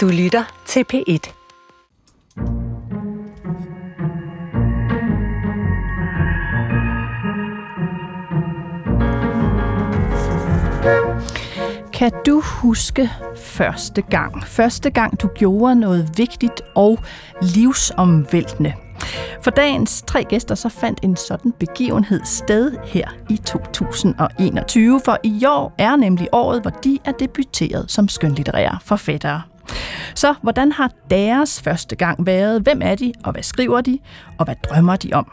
Du lytter til P1. Kan du huske første gang? Første gang du gjorde noget vigtigt og livsomvæltende. For dagens tre gæster så fandt en sådan begivenhed sted her i 2021, for i år er nemlig året, hvor de er debuteret som skønlitterære forfattere. Så hvordan har deres første gang været? Hvem er de, og hvad skriver de, og hvad drømmer de om?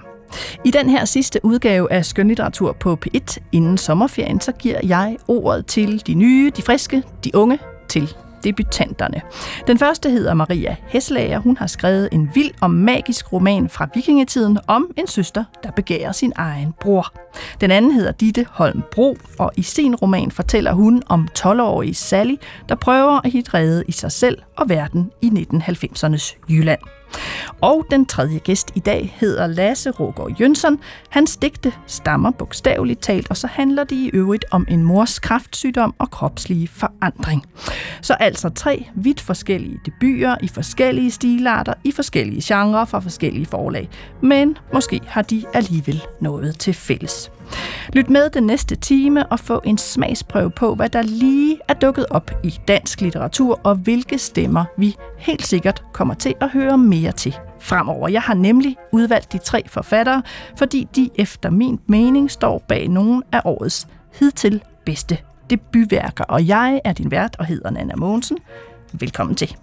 I den her sidste udgave af Skønlitteratur på P1 inden sommerferien, så giver jeg ordet til de nye, de friske, de unge, til debutanterne. Den første hedder Maria Heslager. Hun har skrevet en vild og magisk roman fra vikingetiden om en søster, der begærer sin egen bror. Den anden hedder Ditte Holm Bro, og i sin roman fortæller hun om 12-årige Sally, der prøver at hitte redde i sig selv og verden i 1990'ernes Jylland. Og den tredje gæst i dag hedder Lasse Rågaard Jønsson. Hans digte stammer bogstaveligt talt, og så handler det i øvrigt om en mors kraftsygdom og kropslige forandring. Så altså tre vidt forskellige debuter i forskellige stilarter, i forskellige genrer fra forskellige forlag. Men måske har de alligevel noget til fælles. Lyt med den næste time og få en smagsprøve på, hvad der lige er dukket op i dansk litteratur, og hvilke stemmer vi helt sikkert kommer til at høre mere til fremover. Jeg har nemlig udvalgt de tre forfattere, fordi de efter min mening står bag nogle af årets hidtil bedste debutværker. Og jeg er din vært og hedder Nana Mogensen. Velkommen til.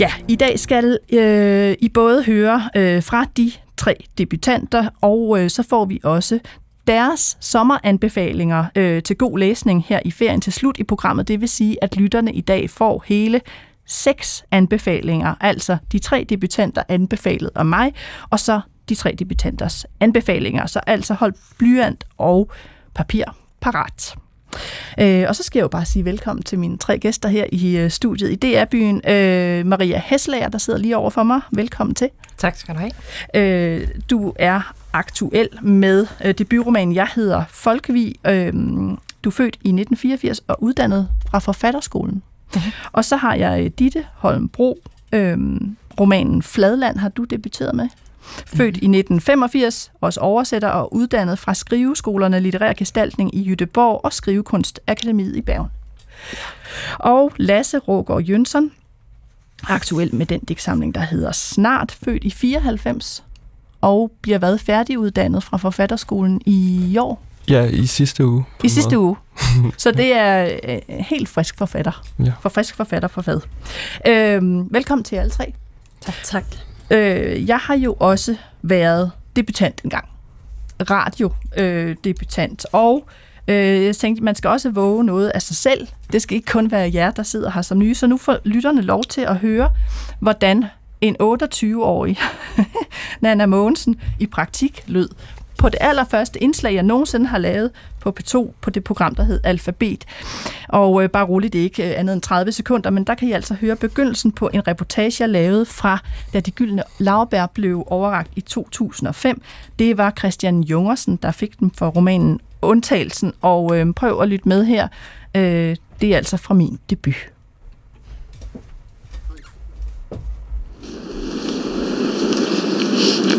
Ja, i dag skal øh, I både høre øh, fra de tre debutanter, og øh, så får vi også deres sommeranbefalinger øh, til god læsning her i ferien til slut i programmet. Det vil sige, at lytterne i dag får hele seks anbefalinger, altså de tre debutanter anbefalet af mig, og så de tre debutanters anbefalinger. Så altså hold blyant og papir parat. Øh, og så skal jeg jo bare sige velkommen til mine tre gæster her i øh, studiet i DR-byen. Øh, Maria Hesslager, der sidder lige over for mig. Velkommen til. Tak skal du have. Øh, du er aktuel med øh, debutromanen Jeg hedder Folkevi. Øh, du er født i 1984 og uddannet fra Forfatterskolen. Mm-hmm. Og så har jeg Ditte Holmbro. Øh, romanen Fladland har du debuteret med. Født i 1985, også oversætter og uddannet fra skriveskolerne Litterær Gestaltning i Jødeborg og Skrivekunstakademiet i Bergen. Og Lasse Rågaard Jønsson, aktuel med den digtsamling, der hedder Snart, født i 94, og bliver været færdiguddannet fra forfatterskolen i år. Ja, i sidste uge. I sidste uge. Så det er øh, helt frisk forfatter. Ja. For frisk forfatter for fad. Øh, velkommen til alle tre. Tak. tak. Øh, jeg har jo også været debutant engang. Radio-debutant. Øh, og øh, jeg tænkte, man skal også våge noget af sig selv. Det skal ikke kun være jer, der sidder her som nye. Så nu får lytterne lov til at høre, hvordan en 28-årig Nana Mogensen i praktik lød på det allerførste indslag, jeg nogensinde har lavet på P2, på det program, der hed Alfabet. Og øh, bare roligt, det er ikke øh, andet end 30 sekunder, men der kan I altså høre begyndelsen på en reportage, jeg lavede fra, da de gyldne lavbær blev overragt i 2005. Det var Christian Jungersen, der fik den for romanen Undtagelsen, og øh, prøv at lytte med her. Øh, det er altså fra min debut.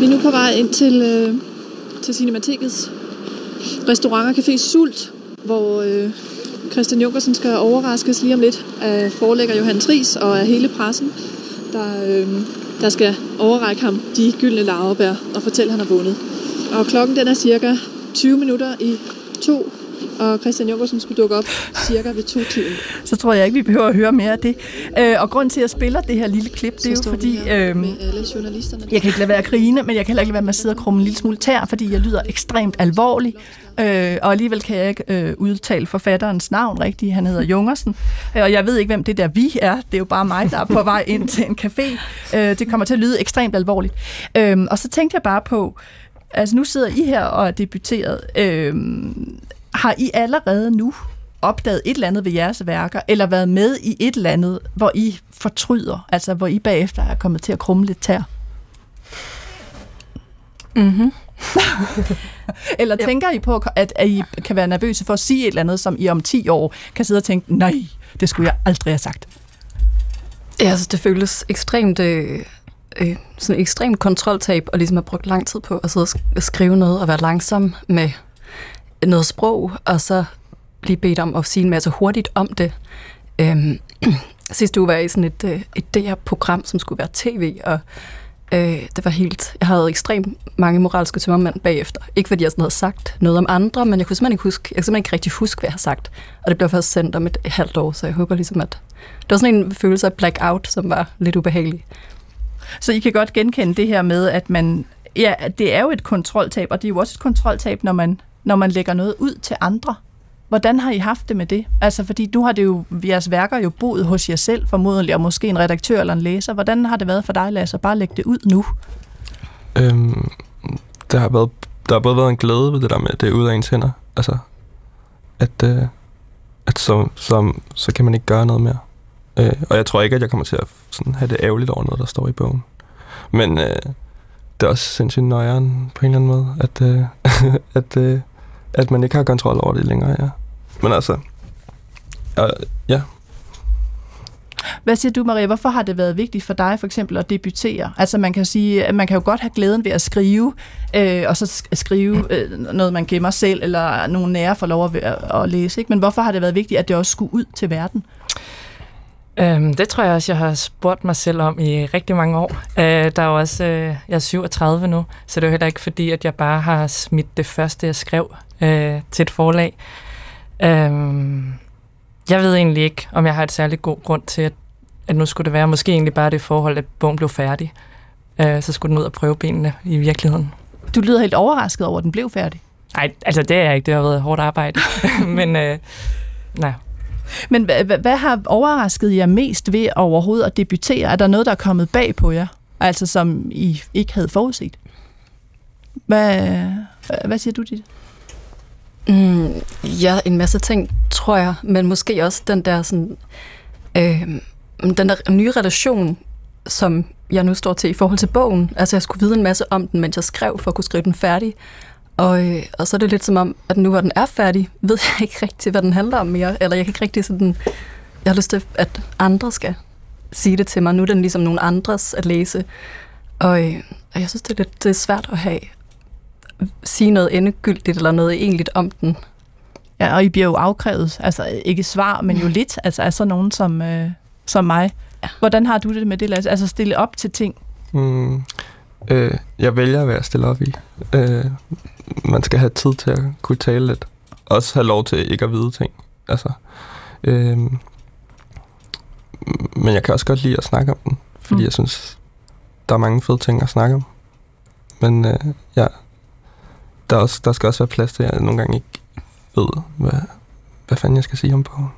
Vi er nu på vej ind til øh, til Cinematikets restaurant og café Sult, hvor øh, Christian Junkersen skal overraskes lige om lidt øh, af forlægger Johan Tris og af hele pressen, der, øh, der skal overrække ham de gyldne laverbær og fortælle, at han har vundet. Og klokken den er cirka 20 minutter i to, og Christian Junkersen skulle dukke op cirka ved to-tiden. Så tror jeg ikke, vi behøver at høre mere af det. Øh, og grund til, at jeg spiller det her lille klip, det er jo fordi... Øh, med alle journalisterne. Jeg kan ikke lade være at grine, men jeg kan heller ikke lade være med at sidde og krumme en lille smule tær, fordi jeg lyder ekstremt alvorlig. Øh, og alligevel kan jeg ikke øh, udtale forfatterens navn rigtigt. Han hedder Jungersen. Øh, og jeg ved ikke, hvem det der vi er. Det er jo bare mig, der er på vej ind til en café. Øh, det kommer til at lyde ekstremt alvorligt. Øh, og så tænkte jeg bare på, altså nu sidder I her og er debuteret. Øh, har I allerede nu opdaget et eller andet ved jeres værker, eller været med i et eller andet, hvor I fortryder, altså hvor I bagefter er kommet til at krumme lidt tær? Mm-hmm. Eller tænker I på, at, at I kan være nervøse for at sige et eller andet, som I om 10 år kan sidde og tænke, nej, det skulle jeg aldrig have sagt? Ja, altså det føles ekstremt, øh, øh, sådan ekstremt kontroltab, og ligesom have brugt lang tid på at sidde og skrive noget, og være langsom med noget sprog, og så blive bedt om at sige en masse hurtigt om det. Øhm, sidste uge var jeg i sådan et, øh, et DR-program, som skulle være tv, og øh, det var helt... Jeg havde ekstremt mange moralske tømmermænd bagefter. Ikke fordi jeg sådan havde sagt noget om andre, men jeg kunne simpelthen ikke huske, jeg kunne simpelthen ikke rigtig huske, hvad jeg har sagt. Og det blev først sendt om et halvt år, så jeg håber ligesom, at... Det var sådan en følelse af blackout, som var lidt ubehagelig. Så I kan godt genkende det her med, at man... Ja, det er jo et kontroltab, og det er jo også et kontroltab, når man, når man lægger noget ud til andre. Hvordan har I haft det med det? Altså, fordi nu har det jo, jeres værker jo boet hos jer selv, formodentlig, og måske en redaktør eller en læser. Hvordan har det været for dig, Lasse, at bare lægge det ud nu? Øhm, der har været, der har både været en glæde ved det der med, at det er ud af ens hænder. Altså, at, øh, at så, så, så kan man ikke gøre noget mere. Øh, og jeg tror ikke, at jeg kommer til at sådan, have det ærgerligt over noget, der står i bogen. Men øh, det er også sindssygt nøjeren på en eller anden måde, at, øh, at, øh, at man ikke har kontrol over det længere, ja. Men altså, øh, ja. Hvad siger du, Maria? Hvorfor har det været vigtigt for dig for eksempel at debutere? Altså man kan sige, at man kan jo godt have glæden ved at skrive, øh, og så skrive øh, noget, man gemmer selv, eller nogle nære får lov at, at læse. Ikke? Men hvorfor har det været vigtigt, at det også skulle ud til verden? Øhm, det tror jeg også, jeg har spurgt mig selv om i rigtig mange år. Øh, der er også, øh, jeg er 37 nu, så det er jo heller ikke fordi, at jeg bare har smidt det første, jeg skrev øh, til et forlag. Øhm, jeg ved egentlig ikke, om jeg har et særligt god grund til, at, at nu skulle det være måske egentlig bare det forhold, at bogen blev færdig. Øh, så skulle den ud og prøve benene i virkeligheden. Du lyder helt overrasket over, at den blev færdig. Nej, altså det er jeg ikke. Det har været hårdt arbejde. Men øh, nej. Men hvad, hvad har overrasket jer mest ved overhovedet at debutere? Er der noget, der er kommet bag på jer? Altså som I ikke havde forudset? Hvad, hvad siger du det? Mm, ja, en masse ting, tror jeg. Men måske også den der sådan... Øh, den der nye relation, som jeg nu står til i forhold til bogen. Altså, jeg skulle vide en masse om den, mens jeg skrev, for at kunne skrive den færdig. Og, øh, og så er det lidt som om, at nu hvor den er færdig, ved jeg ikke rigtig, hvad den handler om mere. Eller jeg kan ikke rigtig sådan... Jeg har lyst til, at andre skal sige det til mig. Nu er den ligesom nogen andres at læse. Og, øh, og jeg synes, det er lidt det er svært at have sige noget endegyldigt eller noget egentligt om den. Ja, og I bliver jo afkrævet, altså ikke svar, men jo lidt, altså af sådan nogen som, øh, som mig. Ja. Hvordan har du det med det, Lasse? Altså stille op til ting? Mm, øh, jeg vælger at være stille op i. Øh, man skal have tid til at kunne tale lidt. Også have lov til ikke at vide ting. Altså, øh, men jeg kan også godt lide at snakke om den, fordi mm. jeg synes, der er mange fede ting at snakke om. Men øh, ja, der, også, der skal også være plads til, at jeg nogle gange ikke ved, hvad, hvad fanden jeg skal sige om på.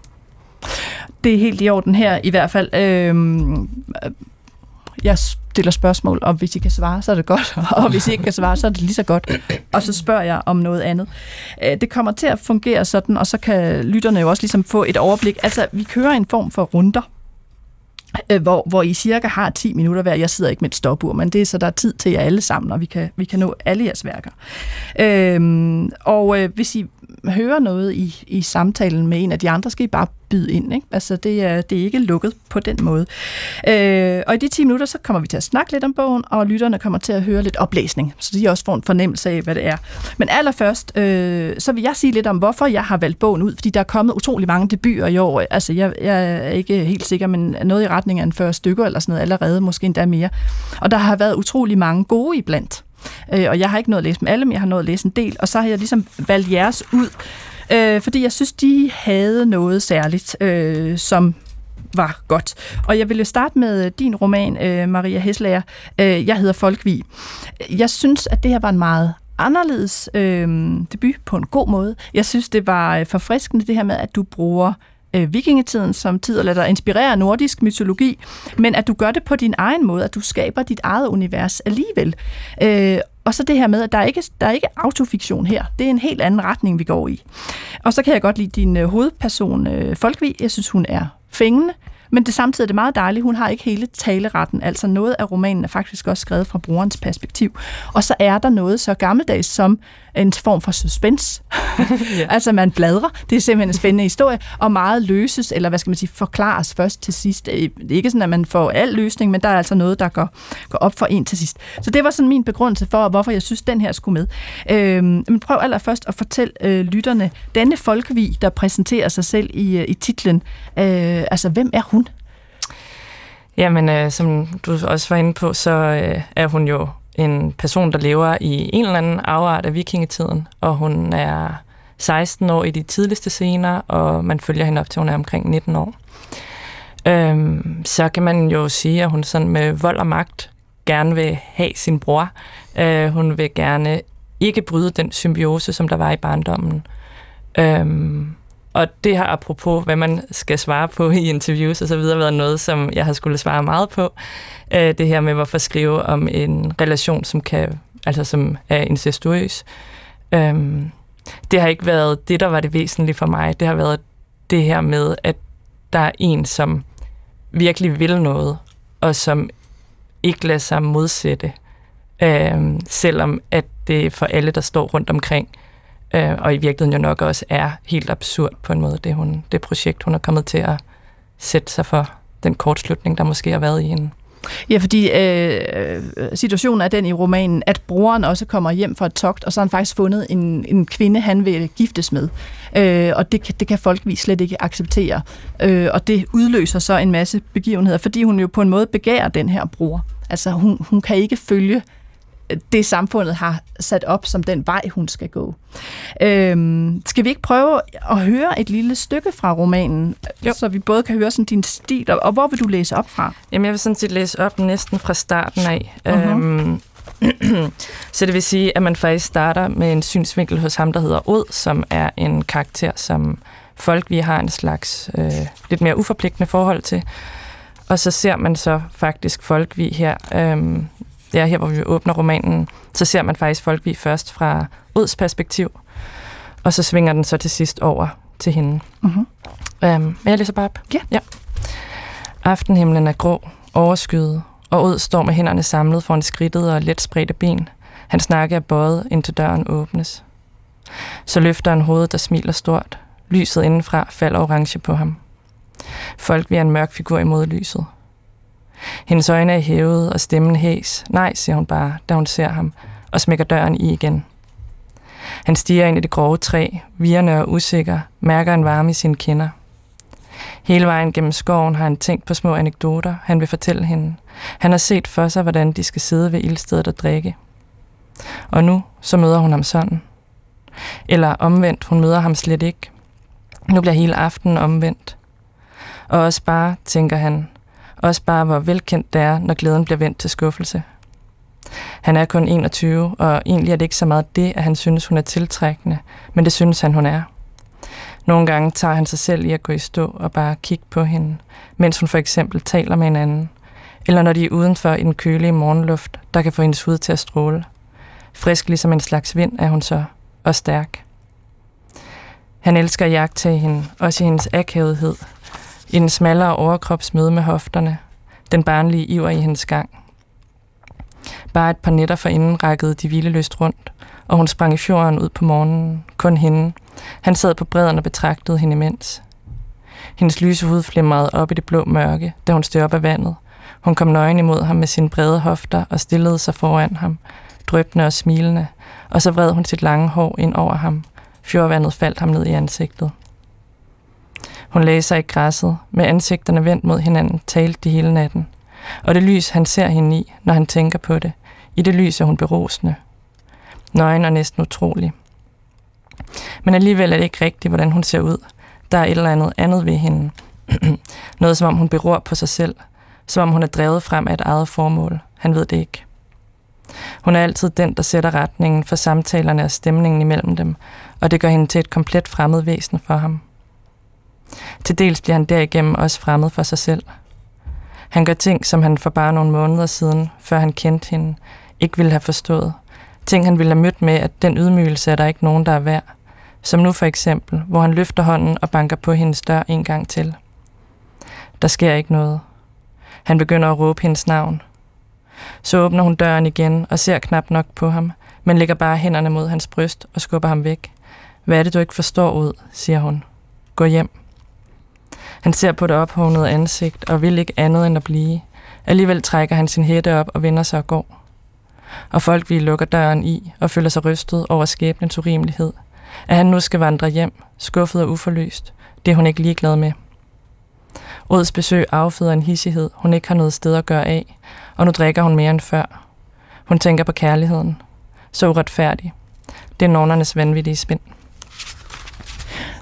Det er helt i orden her i hvert fald. Øhm, jeg stiller spørgsmål, og hvis I kan svare, så er det godt, og hvis I ikke kan svare, så er det lige så godt. Og så spørger jeg om noget andet. Øh, det kommer til at fungere sådan, og så kan lytterne jo også ligesom få et overblik. Altså, vi kører en form for runder, øh, hvor, hvor I cirka har 10 minutter hver. Jeg sidder ikke med et stopur, men det er så, der er tid til jer alle sammen, og vi kan, vi kan nå alle jeres værker. Øhm, og øh, hvis I hører noget i, i samtalen med en af de andre, skal I bare byde ind. Ikke? Altså, det er, det er ikke lukket på den måde. Øh, og i de 10 minutter, så kommer vi til at snakke lidt om bogen, og lytterne kommer til at høre lidt oplæsning, så de også får en fornemmelse af, hvad det er. Men allerførst, øh, så vil jeg sige lidt om, hvorfor jeg har valgt bogen ud, fordi der er kommet utrolig mange debuter i år. Altså, jeg, jeg er ikke helt sikker, men noget i retning af en 40 stykker eller sådan noget allerede, måske endda mere. Og der har været utrolig mange gode iblandt. Øh, og jeg har ikke nået at læse dem alle, men jeg har nået at læse en del, og så har jeg ligesom valgt jeres ud, øh, fordi jeg synes, de havde noget særligt, øh, som var godt. Og jeg vil jo starte med øh, din roman, øh, Maria Heslager. Øh, jeg hedder Folkvig. Jeg synes, at det her var en meget anderledes øh, debut på en god måde. Jeg synes, det var øh, forfriskende det her med, at du bruger øh, vikingetiden som tid, eller der inspirerer nordisk mytologi, men at du gør det på din egen måde, at du skaber dit eget univers alligevel. Øh, og så det her med, at der er ikke der er ikke autofiktion her. Det er en helt anden retning, vi går i. Og så kan jeg godt lide din øh, hovedperson, øh, Folkvig. Jeg synes, hun er fængende. Men det samtidig er det meget dejligt. Hun har ikke hele taleretten. Altså noget af romanen er faktisk også skrevet fra brorens perspektiv. Og så er der noget så gammeldags som en form for suspense. Ja. altså man bladrer, det er simpelthen en spændende historie, og meget løses, eller hvad skal man sige, forklares først til sidst. Det er ikke sådan, at man får al løsning, men der er altså noget, der går, går op for en til sidst. Så det var sådan min begrundelse for, hvorfor jeg synes, den her skulle med. Øh, men prøv allerførst at fortælle øh, lytterne, denne folkevig, der præsenterer sig selv i, øh, i titlen, øh, altså hvem er hun? Jamen, øh, som du også var inde på, så øh, er hun jo en person, der lever i en eller anden afart af vikingetiden, og hun er 16 år i de tidligste scener, og man følger hende op til, hun er omkring 19 år. Øhm, så kan man jo sige, at hun sådan med vold og magt gerne vil have sin bror. Øh, hun vil gerne ikke bryde den symbiose, som der var i barndommen. Øhm, og det har apropos, hvad man skal svare på i interviews og så videre, været noget, som jeg har skulle svare meget på. Øh, det her med, hvorfor skrive om en relation, som kan, altså som er incestuøs. Øhm, det har ikke været det, der var det væsentlige for mig. Det har været det her med, at der er en, som virkelig vil noget, og som ikke lader sig modsætte, øh, selvom at det for alle, der står rundt omkring, øh, øh, og i virkeligheden jo nok også er helt absurd på en måde, det, hun, det projekt, hun er kommet til at sætte sig for, den kortslutning, der måske har været i hende. Ja, fordi øh, øh situationen er den i romanen, at broren også kommer hjem fra et togt, og så har han faktisk fundet en, en kvinde, han vil giftes med. Øh, og det, det kan folkevis slet ikke acceptere. Øh, og det udløser så en masse begivenheder, fordi hun jo på en måde begærer den her bror. Altså hun, hun kan ikke følge det samfundet har sat op som den vej, hun skal gå. Øhm, skal vi ikke prøve at høre et lille stykke fra romanen, jo. så vi både kan høre sådan din stil, og, og hvor vil du læse op fra? Jamen, jeg vil sådan set læse op næsten fra starten af. Uh-huh. Øhm, så det vil sige, at man faktisk starter med en synsvinkel hos ham, der hedder Od, som er en karakter, som folk vi har en slags øh, lidt mere uforpligtende forhold til. Og så ser man så faktisk folk vi her, øh, ja, her hvor vi åbner romanen, så ser man faktisk folk vi først fra Ods perspektiv, og så svinger den så til sidst over til hende. Uh-huh. Um, men jeg læser bare op. Ja. ja. Aftenhimlen er grå, overskyet, og Ud står med hænderne samlet foran skridtet og let spredte ben. Hans nakke er bøjet, indtil døren åbnes. Så løfter han hovedet og smiler stort. Lyset indenfra falder orange på ham. Folk vil en mørk figur imod lyset. Hendes øjne er hævet, og stemmen hæs. Nej, siger hun bare, da hun ser ham, og smækker døren i igen. Han stiger ind i det grove træ, virrende og usikker, mærker en varme i sine kinder. Hele vejen gennem skoven har han tænkt på små anekdoter, han vil fortælle hende. Han har set for sig, hvordan de skal sidde ved ildstedet og drikke. Og nu, så møder hun ham sådan. Eller omvendt, hun møder ham slet ikke. Nu bliver hele aftenen omvendt. Og også bare, tænker han, også bare hvor velkendt det er, når glæden bliver vendt til skuffelse. Han er kun 21, og egentlig er det ikke så meget det, at han synes, hun er tiltrækkende, men det synes han, hun er. Nogle gange tager han sig selv i at gå i stå og bare kigge på hende, mens hun for eksempel taler med en anden. Eller når de er udenfor i den kølige morgenluft, der kan få hendes hud til at stråle. Frisk ligesom en slags vind er hun så, og stærk. Han elsker at jagtage hende, også i hendes akavethed, i den smallere overkropsmøde med hofterne, den barnlige iver i hendes gang. Bare et par nætter forinden rækkede de hvileløst rundt, og hun sprang i fjorden ud på morgenen, kun hende. Han sad på bredden og betragtede hende imens. Hendes lyse hud flimrede op i det blå mørke, da hun stod op af vandet. Hun kom nøgen imod ham med sine brede hofter og stillede sig foran ham, drøbende og smilende, og så vred hun sit lange hår ind over ham. Fjordvandet faldt ham ned i ansigtet. Hun lagde sig i græsset, med ansigterne vendt mod hinanden, talte de hele natten. Og det lys, han ser hende i, når han tænker på det, i det lys er hun berosende. Nøgen og næsten utrolig. Men alligevel er det ikke rigtigt, hvordan hun ser ud. Der er et eller andet andet ved hende. Noget som om hun beror på sig selv. Som om hun er drevet frem af et eget formål. Han ved det ikke. Hun er altid den, der sætter retningen for samtalerne og stemningen imellem dem, og det gør hende til et komplet fremmed væsen for ham. Til dels bliver han derigennem også fremmed for sig selv. Han gør ting, som han for bare nogle måneder siden, før han kendte hende, ikke ville have forstået. Ting, han ville have mødt med, at den ydmygelse er der ikke nogen, der er værd. Som nu for eksempel, hvor han løfter hånden og banker på hendes dør en gang til. Der sker ikke noget. Han begynder at råbe hendes navn. Så åbner hun døren igen og ser knap nok på ham, men lægger bare hænderne mod hans bryst og skubber ham væk. Hvad er det, du ikke forstår ud, siger hun. Gå hjem. Han ser på det ophovnede ansigt og vil ikke andet end at blive. Alligevel trækker han sin hætte op og vender sig og går. Og folk vil lukker døren i og føler sig rystet over skæbnens urimelighed. At han nu skal vandre hjem, skuffet og uforløst. Det er hun ikke ligeglad med. Åds besøg afføder en hissighed, hun ikke har noget sted at gøre af, og nu drikker hun mere end før. Hun tænker på kærligheden. Så uretfærdig. Det er nornernes vanvittige spind.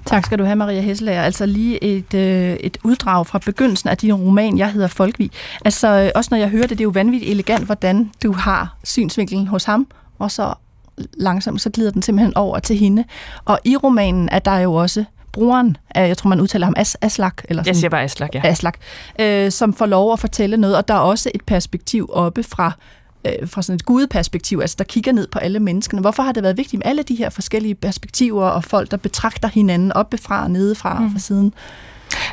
Tak skal du have, Maria Hesselager. Altså lige et, øh, et uddrag fra begyndelsen af din roman, Jeg hedder Folkvig. Altså øh, også når jeg hører det, det er jo vanvittigt elegant, hvordan du har synsvinkelen hos ham, og så langsomt, så glider den simpelthen over til hende. Og i romanen er der jo også broren, jeg tror man udtaler ham As, Aslak. Eller sådan, jeg siger bare Aslak, ja. Aslak, øh, som får lov at fortælle noget, og der er også et perspektiv oppe fra øh, fra sådan et gudeperspektiv, altså der kigger ned på alle menneskene. Hvorfor har det været vigtigt med alle de her forskellige perspektiver og folk, der betragter hinanden oppefra og nedefra mm. og fra siden?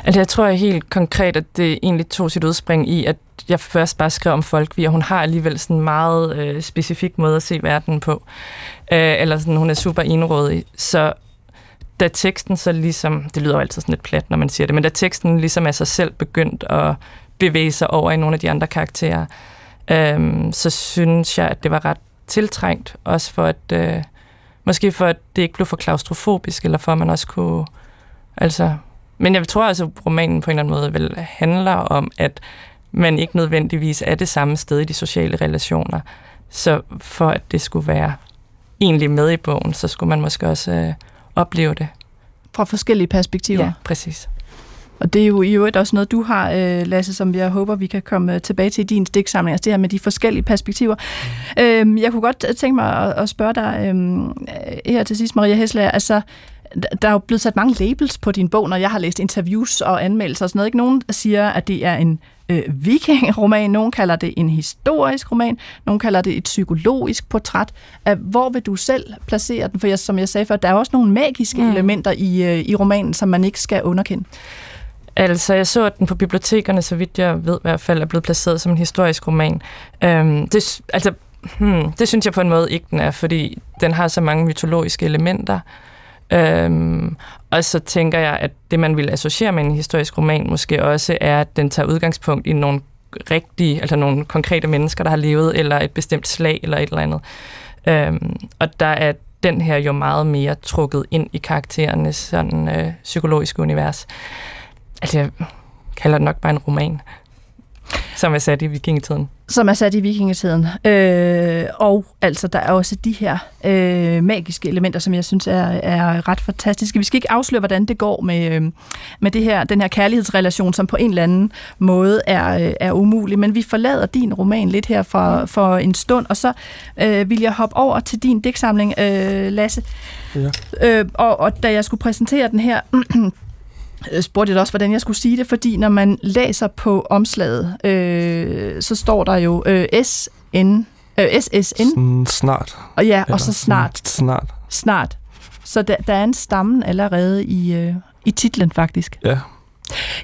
Altså, jeg tror helt konkret, at det egentlig tog sit udspring i, at jeg først bare skrev om folk, og hun har alligevel sådan en meget øh, specifik måde at se verden på. Øh, eller sådan, hun er super indrådig. Så da teksten så ligesom, det lyder jo altid sådan lidt plat, når man siger det, men da teksten ligesom af sig selv begyndt at bevæge sig over i nogle af de andre karakterer, øhm, så synes jeg, at det var ret tiltrængt, også for at, øh, måske for at det ikke blev for klaustrofobisk, eller for at man også kunne, altså, men jeg tror altså, at romanen på en eller anden måde vel handler om, at man ikke nødvendigvis er det samme sted i de sociale relationer. Så for at det skulle være egentlig med i bogen, så skulle man måske også øh, opleve det. Fra forskellige perspektiver? Ja, præcis. Og det er jo i øvrigt også noget, du har, øh, Lasse, som jeg håber, vi kan komme tilbage til i din stiksamling, altså det her med de forskellige perspektiver. Mm. Jeg kunne godt tænke mig at, spørge dig øhm, her til sidst, Maria Hessler, altså der er jo blevet sat mange labels på din bog, når jeg har læst interviews og anmeldelser og sådan noget. Ikke nogen siger, at det er en øh, vikingroman, nogen kalder det en historisk roman, nogen kalder det et psykologisk portræt. Hvor vil du selv placere den? For jeg, som jeg sagde før, der er også nogle magiske mm. elementer i, øh, i romanen, som man ikke skal underkende. Altså, jeg så, at den på bibliotekerne, så vidt jeg ved i hvert fald, er blevet placeret som en historisk roman. Øhm, det, altså, hmm, det synes jeg på en måde ikke, den er, fordi den har så mange mytologiske elementer. Øhm, og så tænker jeg, at det, man vil associere med en historisk roman, måske også er, at den tager udgangspunkt i nogle rigtige, altså nogle konkrete mennesker, der har levet, eller et bestemt slag, eller et eller andet. Øhm, og der er den her jo meget mere trukket ind i karakterernes sådan, øh, psykologiske univers. Altså, jeg kalder det nok bare en roman, som er sat i vikingetiden. Som er sat i vikingetiden. Øh, og altså, der er også de her øh, magiske elementer, som jeg synes er, er ret fantastiske. Vi skal ikke afsløre, hvordan det går med, øh, med det her, den her kærlighedsrelation, som på en eller anden måde er, øh, er umulig. Men vi forlader din roman lidt her for, for en stund, og så øh, vil jeg hoppe over til din digtsamling, øh, Lasse. Ja. Øh, og, og da jeg skulle præsentere den her spurgte jeg også, hvordan jeg skulle sige det, fordi når man læser på omslaget, øh, så står der jo øh, SN, øh, SSN. Snart. Og ja, og så snart. Snart. Snart. Så der, der er en stammen allerede i, øh, i titlen, faktisk. Ja.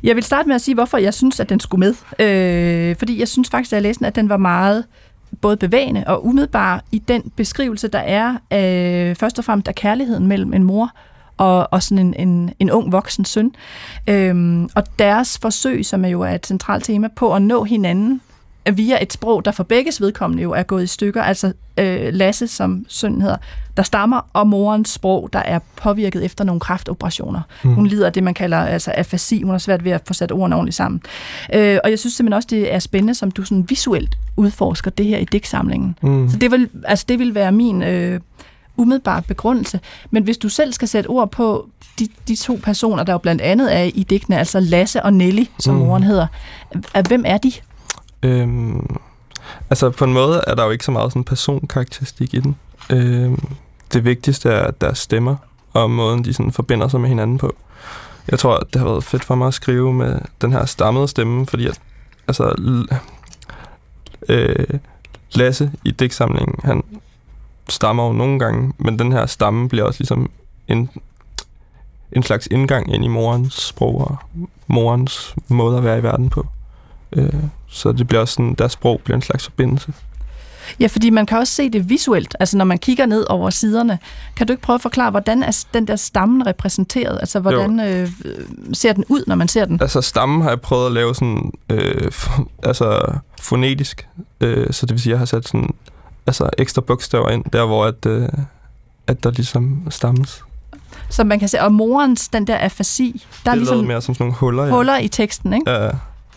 Jeg vil starte med at sige, hvorfor jeg synes, at den skulle med. Øh, fordi jeg synes faktisk, at jeg læste den, at den var meget både bevægende og umiddelbar i den beskrivelse, der er øh, først og fremmest af kærligheden mellem en mor og, og sådan en, en, en ung voksen søn. Øhm, og deres forsøg, som er jo er et centralt tema, på at nå hinanden via et sprog, der for begges vedkommende jo er gået i stykker. Altså øh, Lasse, som søn hedder, der stammer, og morens sprog, der er påvirket efter nogle kraftoperationer. Mm. Hun lider af det, man kalder altså afasi. Hun har svært ved at få sat ordene ordentligt sammen. Øh, og jeg synes simpelthen også, det er spændende, som du sådan visuelt udforsker det her i digtsamlingen. Mm. Så det vil, altså, det vil være min... Øh, umiddelbar begrundelse. Men hvis du selv skal sætte ord på de, de to personer, der jo blandt andet er i digtene, altså Lasse og Nelly, som mm. moren hedder, hvem er de? Øhm, altså på en måde er der jo ikke så meget sådan personkarakteristik i den. Øhm, det vigtigste er deres stemmer, og måden de sådan forbinder sig med hinanden på. Jeg tror, det har været fedt for mig at skrive med den her stammede stemme, fordi at, altså, øh, Lasse i digtsamlingen, han stammer jo nogle gange, men den her stamme bliver også ligesom en, en slags indgang ind i morens sprog og morens måde at være i verden på. Øh, så det bliver også sådan, deres sprog bliver en slags forbindelse. Ja, fordi man kan også se det visuelt, altså når man kigger ned over siderne. Kan du ikke prøve at forklare, hvordan er den der stammen repræsenteret? Altså, hvordan øh, ser den ud, når man ser den? Altså, stammen har jeg prøvet at lave sådan, øh, altså, fonetisk. Øh, så det vil sige, jeg har sat sådan, altså, ekstra bogstaver ind, der hvor at, øh, at der ligesom stammes. Så man kan se, og morens, den der afasi, der er det er ligesom mere som sådan nogle huller, ja. huller i teksten, ikke? Ja,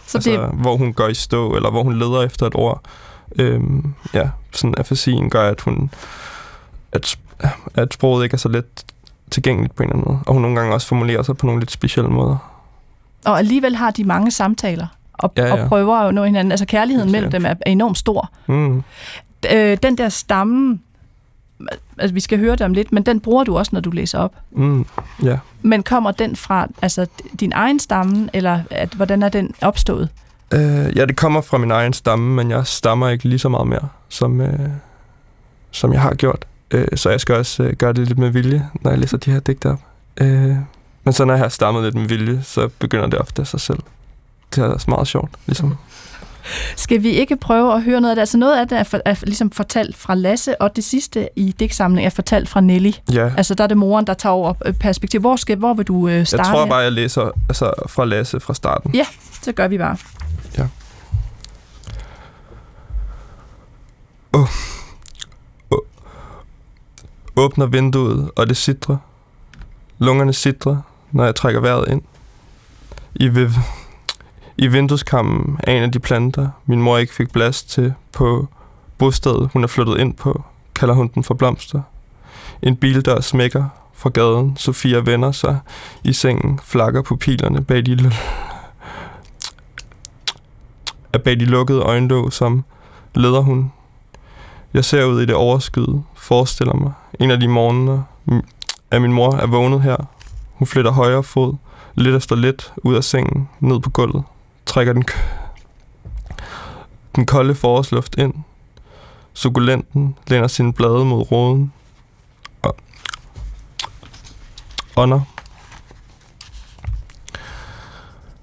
Så altså, det, hvor hun går i stå, eller hvor hun leder efter et ord. Øhm, ja, sådan afasien gør, at hun at, at sproget ikke er så let tilgængeligt på en eller anden måde. Og hun nogle gange også formulerer sig på nogle lidt specielle måder. og alligevel har de mange samtaler, og, Ja, ja. og prøver at nå hinanden. Altså kærligheden mellem dem er, er enormt stor. Mm. Øh, den der stamme, altså vi skal høre det om lidt, men den bruger du også, når du læser op. Mm. Ja. Men kommer den fra altså, din egen stamme, eller at, hvordan er den opstået? Øh, ja, det kommer fra min egen stamme, men jeg stammer ikke lige så meget mere, som, øh, som jeg har gjort. Øh, så jeg skal også øh, gøre det lidt med vilje, når jeg læser de her digte op. Øh, men så når jeg har stammet lidt med vilje, så begynder det ofte af sig selv. Det er også meget sjovt, ligesom. Skal vi ikke prøve at høre noget af det? Altså noget af det er, for, er ligesom fortalt fra Lasse, og det sidste i digtsamlingen er fortalt fra Nelly. Ja, Altså der er det moren, der tager over øh, perspektiv. Hvor, skal, hvor vil du øh, starte? jeg tror bare, jeg læser altså, fra Lasse fra starten. Så gør vi bare. Åbner vinduet, og det sidrer. Lungerne sidrer, når jeg trækker vejret ind. I, vi- i vindueskammen er en af de planter, min mor ikke fik plads til på bostedet, hun er flyttet ind på, kalder hun den for blomster. En bildør smækker fra gaden. Sofia vender sig i sengen, flakker pupillerne bag de, l- er bag de lukkede øjenlåg, som leder hun. Jeg ser ud i det overskyde, forestiller mig, en af de morgener, at min mor er vågnet her. Hun flytter højre fod, lidt efter lidt, ud af sengen, ned på gulvet, trækker den, k- den kolde forårsluft ind. Sukulenten læner sine blade mod roden og ånder.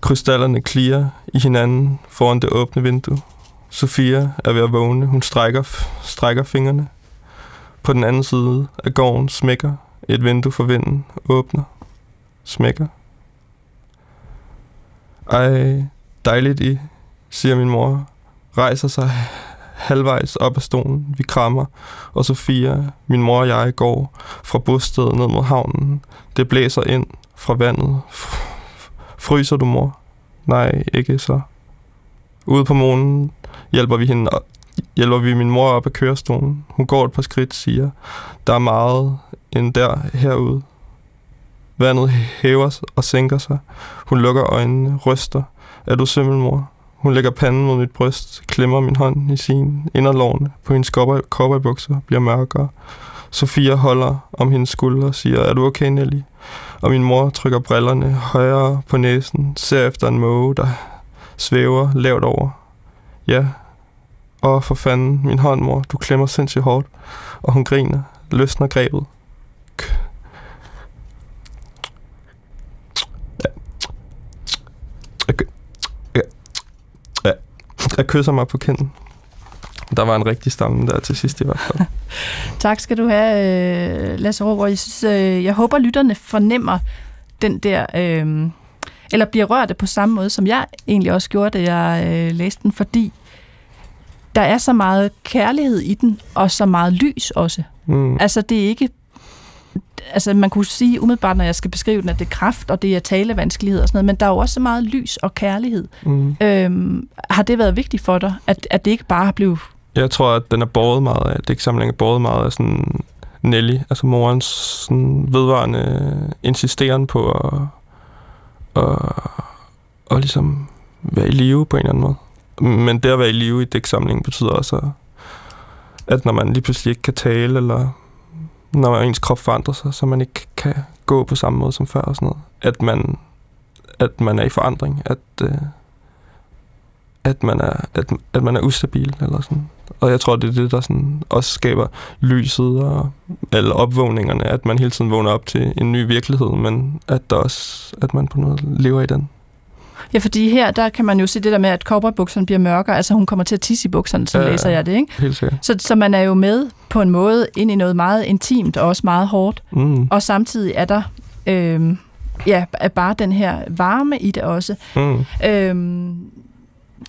Krystallerne klirer i hinanden foran det åbne vindue. Sofia er ved at vågne. Hun strækker, strækker fingrene. På den anden side af gården smækker et vindue for vinden. Åbner. Smækker. Ej, dejligt I, siger min mor. Rejser sig halvvejs op af stolen. Vi krammer. Og Sofia, min mor og jeg går fra bostedet ned mod havnen. Det blæser ind fra vandet. Fryser du, mor? Nej, ikke så. Ude på månen hjælper vi hende op, hjælper vi min mor op af kørestolen. Hun går et par skridt, siger, der er meget end der herude. Vandet hæver og sænker sig. Hun lukker øjnene, ryster. Er du simmelmor? Hun lægger panden mod mit bryst, klemmer min hånd i sin inderlårene på hendes cowboybukser, bliver mørkere. Sofia holder om hendes skulder og siger, er du okay, Nelly? Og min mor trykker brillerne højere på næsen, ser efter en måge, der svæver lavt over. Ja, Åh, for fanden, min hånd, mor, du klemmer sindssygt hårdt. Og hun griner, løsner grebet. K- Ja. Jeg, ky- ja. Ja jeg kysser mig på kinden. Der var en rigtig stamme der til sidst i hvert fald. Tak skal du have, øh, Lasse Råber. Jeg, synes, øh, jeg håber, lytterne fornemmer den der, øh, eller bliver rørt på samme måde, som jeg egentlig også gjorde, da jeg øh, læste den, fordi der er så meget kærlighed i den, og så meget lys også. Mm. Altså, det er ikke... Altså, man kunne sige umiddelbart, når jeg skal beskrive den, at det er kraft, og det er talevanskelighed og sådan noget, men der er jo også så meget lys og kærlighed. Mm. Øhm, har det været vigtigt for dig, at, at det ikke bare har blevet... Jeg tror, at den er båret meget af, digtsamlingen er båret meget af sådan Nelly, altså morens sådan vedvarende insisteren på at, at, at ligesom være i live på en eller anden måde. Men det at være i live i digtsamlingen betyder også, at- at når man lige pludselig ikke kan tale, eller når ens krop forandrer sig, så man ikke kan gå på samme måde som før og sådan noget, at man, at man er i forandring, at, øh, at, man er, at, at man er ustabil, eller sådan. Og jeg tror, det er det, der sådan også skaber lyset og eller opvågningerne, at man hele tiden vågner op til en ny virkelighed, men at, der også, at man på noget lever i den. Ja, fordi her, der kan man jo se det der med, at cowboybukserne bliver mørkere, altså hun kommer til at tisse i bukserne, så ja. læser jeg det, ikke? Helt sikkert. Så, så man er jo med på en måde ind i noget meget intimt og også meget hårdt, Mm. og samtidig er der øh, ja, er bare den her varme i det også. Mm. Øh,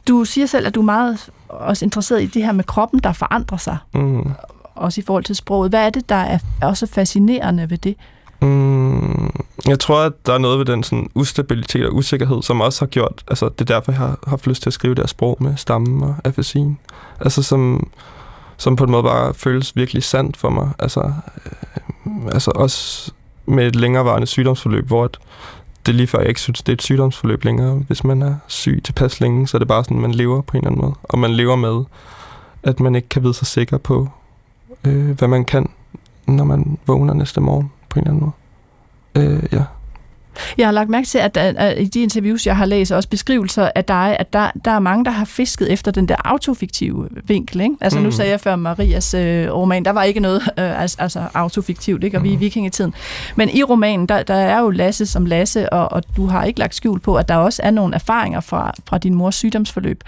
du siger selv, at du er meget også interesseret i det her med kroppen, der forandrer sig, Mm. også i forhold til sproget. Hvad er det, der er også fascinerende ved det? Mm, jeg tror, at der er noget ved den sådan, ustabilitet og usikkerhed, som også har gjort, altså det er derfor, jeg har haft lyst til at skrive det her sprog med stammen og afasien. Altså som, som på en måde bare føles virkelig sandt for mig. Altså, øh, altså også med et længerevarende sygdomsforløb, hvor at det er lige før, jeg ikke synes, det er et sygdomsforløb længere. Hvis man er syg tilpas længe, så er det bare sådan, man lever på en eller anden måde. Og man lever med, at man ikke kan vide sig sikker på, øh, hvad man kan, når man vågner næste morgen på en eller anden måde. Øh, ja. Jeg har lagt mærke til, at, at, i de interviews, jeg har læst, også beskrivelser af dig, at der, der er mange, der har fisket efter den der autofiktive vinkel. Ikke? Altså mm. nu Mhm. sagde jeg før Marias øh, roman, der var ikke noget øh, altså, altså autofiktivt, ikke? og vi er i Mhm. vikingetiden. Men i romanen, der, der er jo Lasse som Lasse, og, og du har ikke lagt skjul på, at der også er nogle erfaringer fra, fra din mors sygdomsforløb.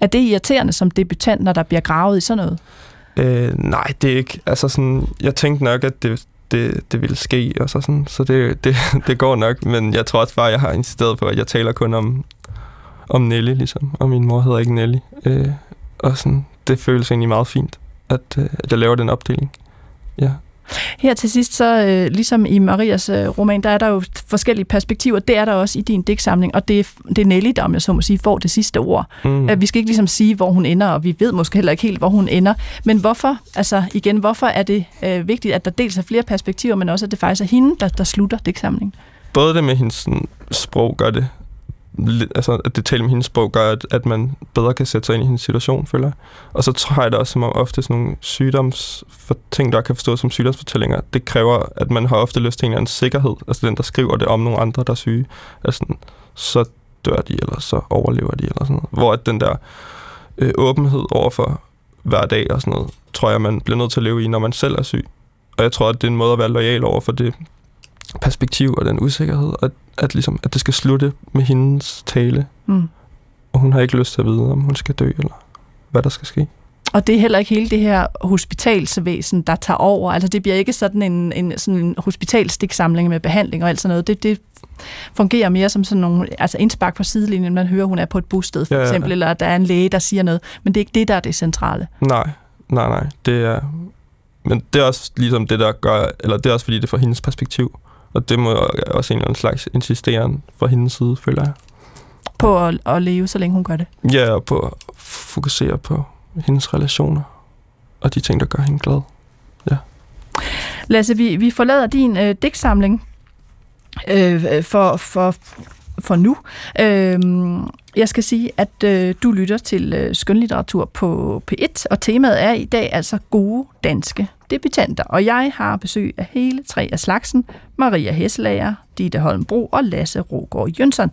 Er det irriterende som debutant, når der bliver gravet i sådan noget? Øh, nej, det er ikke. Altså sådan, jeg tænkte nok, at det, det, det ville ske, og så, sådan, så det, det, det går nok. Men jeg tror også bare, jeg har insisteret på, at jeg taler kun om, om Nelly, ligesom. Og min mor hedder ikke Nelly. Øh, og sådan, det føles egentlig meget fint, at, øh, at jeg laver den opdeling. Ja. Her til sidst, så øh, ligesom i Marias øh, roman, der er der jo forskellige perspektiver. Det er der også i din digtsamling, og det er, det er Nelly, der, om jeg så må sige, får det sidste ord. Mm. Vi skal ikke ligesom sige, hvor hun ender, og vi ved måske heller ikke helt, hvor hun ender. Men hvorfor, altså igen, hvorfor er det øh, vigtigt, at der dels er flere perspektiver, men også at det faktisk er hende, der, der slutter digtsamlingen? både det med hendes sådan, sprog gør det, altså at det taler med hendes sprog gør, at, at man bedre kan sætte sig ind i hendes situation, føler jeg. Og så tror jeg det også, som om ofte sådan nogle sygdoms, ting, der kan forstås som sygdomsfortællinger, det kræver, at man har ofte lyst til en eller anden sikkerhed. Altså den, der skriver det om nogle andre, der er syge. Altså, så dør de, eller så overlever de, eller sådan noget. Hvor at den der øh, åbenhed overfor hver dag og sådan noget, tror jeg, man bliver nødt til at leve i, når man selv er syg. Og jeg tror, at det er en måde at være lojal over for det perspektiv og den usikkerhed, og at, ligesom, at det skal slutte med hendes tale, Mm. og hun har ikke lyst til at vide, om hun skal dø, eller hvad der skal ske. Og det er heller ikke hele det her hospitalsvæsen, der tager over. Altså det bliver ikke sådan en, en, sådan en hospitalstiksamling med behandling og alt sådan noget. Det, det fungerer mere som sådan nogle altså indspark på sidelinjen. Man hører, hun er på et bosted for Ja, ja. eksempel, eller at der er en læge, der siger noget. Men det er ikke det, der er det centrale. Nej, nej, nej. Det er, men det er også ligesom det, der gør, eller det er også fordi, det er fra hendes perspektiv. Og det må også en eller anden slags insisteren fra hendes side, føler jeg. På at, at leve, så længe hun gør det. Ja, og på at fokusere på hendes relationer, og de ting, der gør hende glad. Lasse, vi, vi forlader din øh, digtsamling øh, for, for, for nu. Øh, jeg skal sige, at øh, du lytter til øh, skønlitteratur på P1, og temaet er i dag altså gode danske debutanter. Og jeg har besøg af hele tre af slagsen. Maria Hesselager, Ditte Holmbro og Lasse Rogård Jønsson.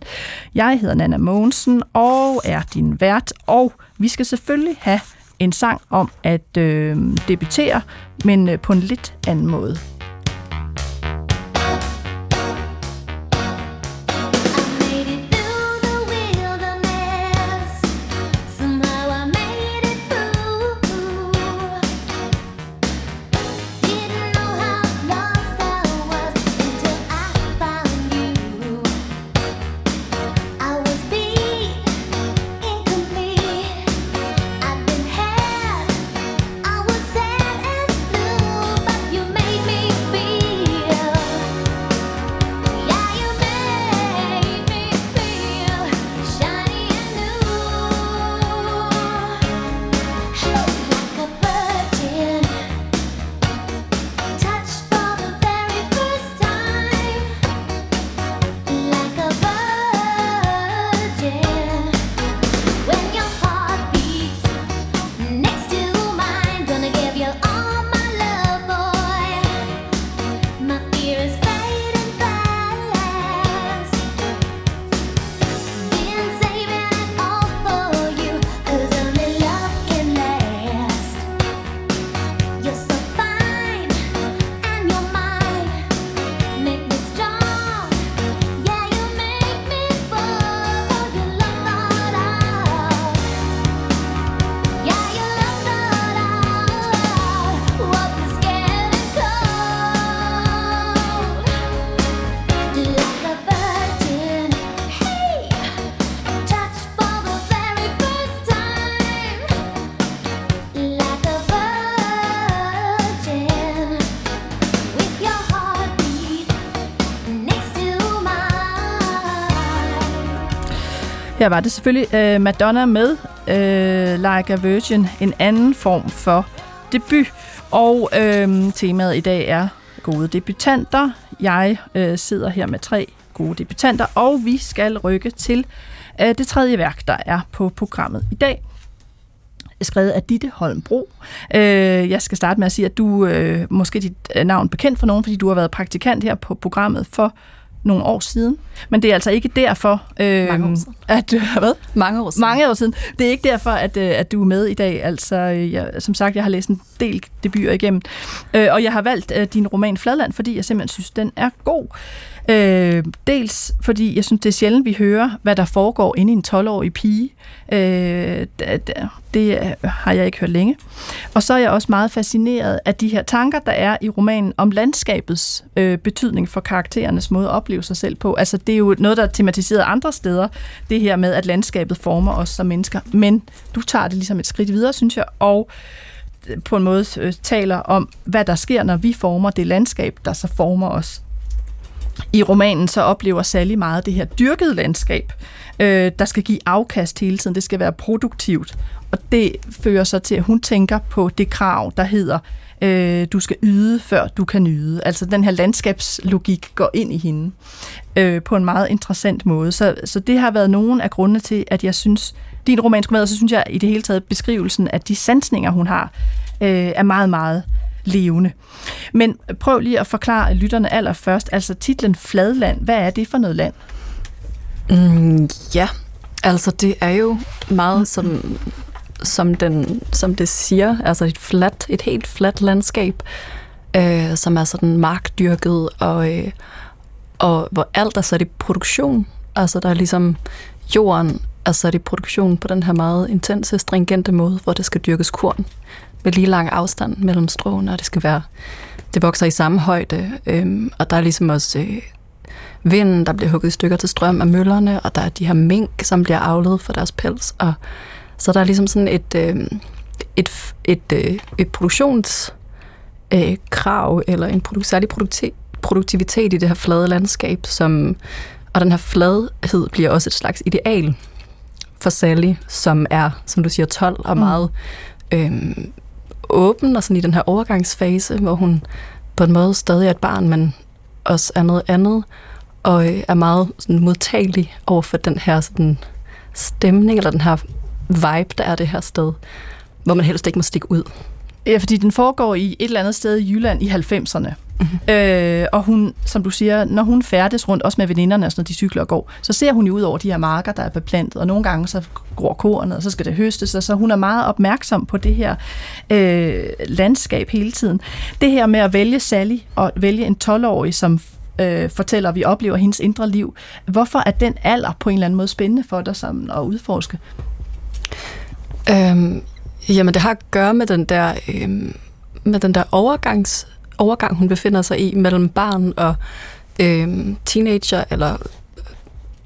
Jeg hedder Nana Mogensen og er din vært, og vi skal selvfølgelig have en sang om at øh, debutere, men øh, på en lidt anden måde. Her var det selvfølgelig øh, Madonna med øh, Like a Virgin, en anden form for debut. Og øh, temaet i dag er gode debutanter. Jeg øh, sidder her med tre gode debutanter, og vi skal rykke til øh, det tredje værk, der er på programmet i dag skrevet af Ditte Holmbro. Øh, jeg skal starte med at sige, at du øh, måske dit øh, navn bekendt for nogen, fordi du har været praktikant her på programmet for nogle år siden. Men det er altså ikke derfor, øh, Mange år siden. at du hvad? Mange år siden. Mange år siden. Det er ikke derfor, at, øh, at du er med i dag. Altså, øh, jeg, som sagt, jeg har læst en del debuter igennem. Øh, og jeg har valgt øh, din roman Fladland, fordi jeg simpelthen synes, den er god. Øh, dels fordi jeg synes, det er sjældent, vi hører, hvad der foregår inde i en 12-årig pige. Øh, det, har jeg ikke hørt længe. Og så er jeg også meget fascineret af de her tanker, der er i romanen om landskabets øh, betydning for karakterernes måde at opleve sig selv på. Altså, det er jo noget, der er tematiseret andre steder, det her med, at landskabet former os som mennesker. Men du tager det ligesom et skridt videre, synes jeg, og øh, på en måde øh, taler om, hvad der sker, når vi former det landskab, der så former os. I romanen så oplever Sally meget det her dyrkede landskab, øh, der skal give afkast hele tiden. Det skal være produktivt. Og det fører så til, at hun tænker på det krav, der hedder, øh, du skal yde, før du kan nyde. Altså den her landskabslogik går ind i hende øh, på en meget interessant måde. Så, så det har været nogen af grundene til, at jeg synes, din roman skulle med, og så synes jeg i det hele taget, beskrivelsen af de sansninger, hun har, øh, er meget, meget levende. Men prøv lige at forklare lytterne allerførst, altså titlen Fladland, hvad er det for noget land? Mm, ja, altså det er jo meget som, som, den, som det siger, altså et flat, et helt fladt landskab, øh, som er sådan markdyrket, og, øh, og hvor alt er sat i produktion. Altså der er ligesom jorden er sat i produktion på den her meget intense, stringente måde, hvor det skal dyrkes korn med lige lang afstand mellem stråene, og det skal være, det vokser i samme højde, øhm, og der er ligesom også øh, vinden, der bliver hugget i stykker til strøm af møllerne, og der er de her mink, som bliver avlet for deres pels, og så der er ligesom sådan et, øh, et, et, øh, et produktions øh, krav, eller en produ- særlig produkti- produktivitet i det her flade landskab, som, og den her fladhed bliver også et slags ideal for Sally, som er, som du siger, 12 og meget øhm, åben og sådan i den her overgangsfase, hvor hun på en måde stadig er et barn, men også er noget andet, og øh, er meget sådan, modtagelig over for den her sådan, stemning, eller den her vibe, der er det her sted, hvor man helst ikke må stikke ud. Ja, fordi den foregår i et eller andet sted i Jylland i 90'erne. Mm-hmm. Øh, og hun, som du siger, når hun færdes rundt, også med veninderne, og sådan, når de cykler og går, så ser hun jo ud over de her marker, der er beplantet, og nogle gange så gror kornet, og så skal det høstes, og så hun er meget opmærksom på det her øh, landskab hele tiden. Det her med at vælge Sally, og vælge en 12-årig, som øh, fortæller, at vi oplever hendes indre liv. Hvorfor er den alder på en eller anden måde spændende for dig som at udforske? Øhm, jamen, det har at gøre med den der, øhm, med den der overgangs, overgang, hun befinder sig i mellem barn og øh, teenager, eller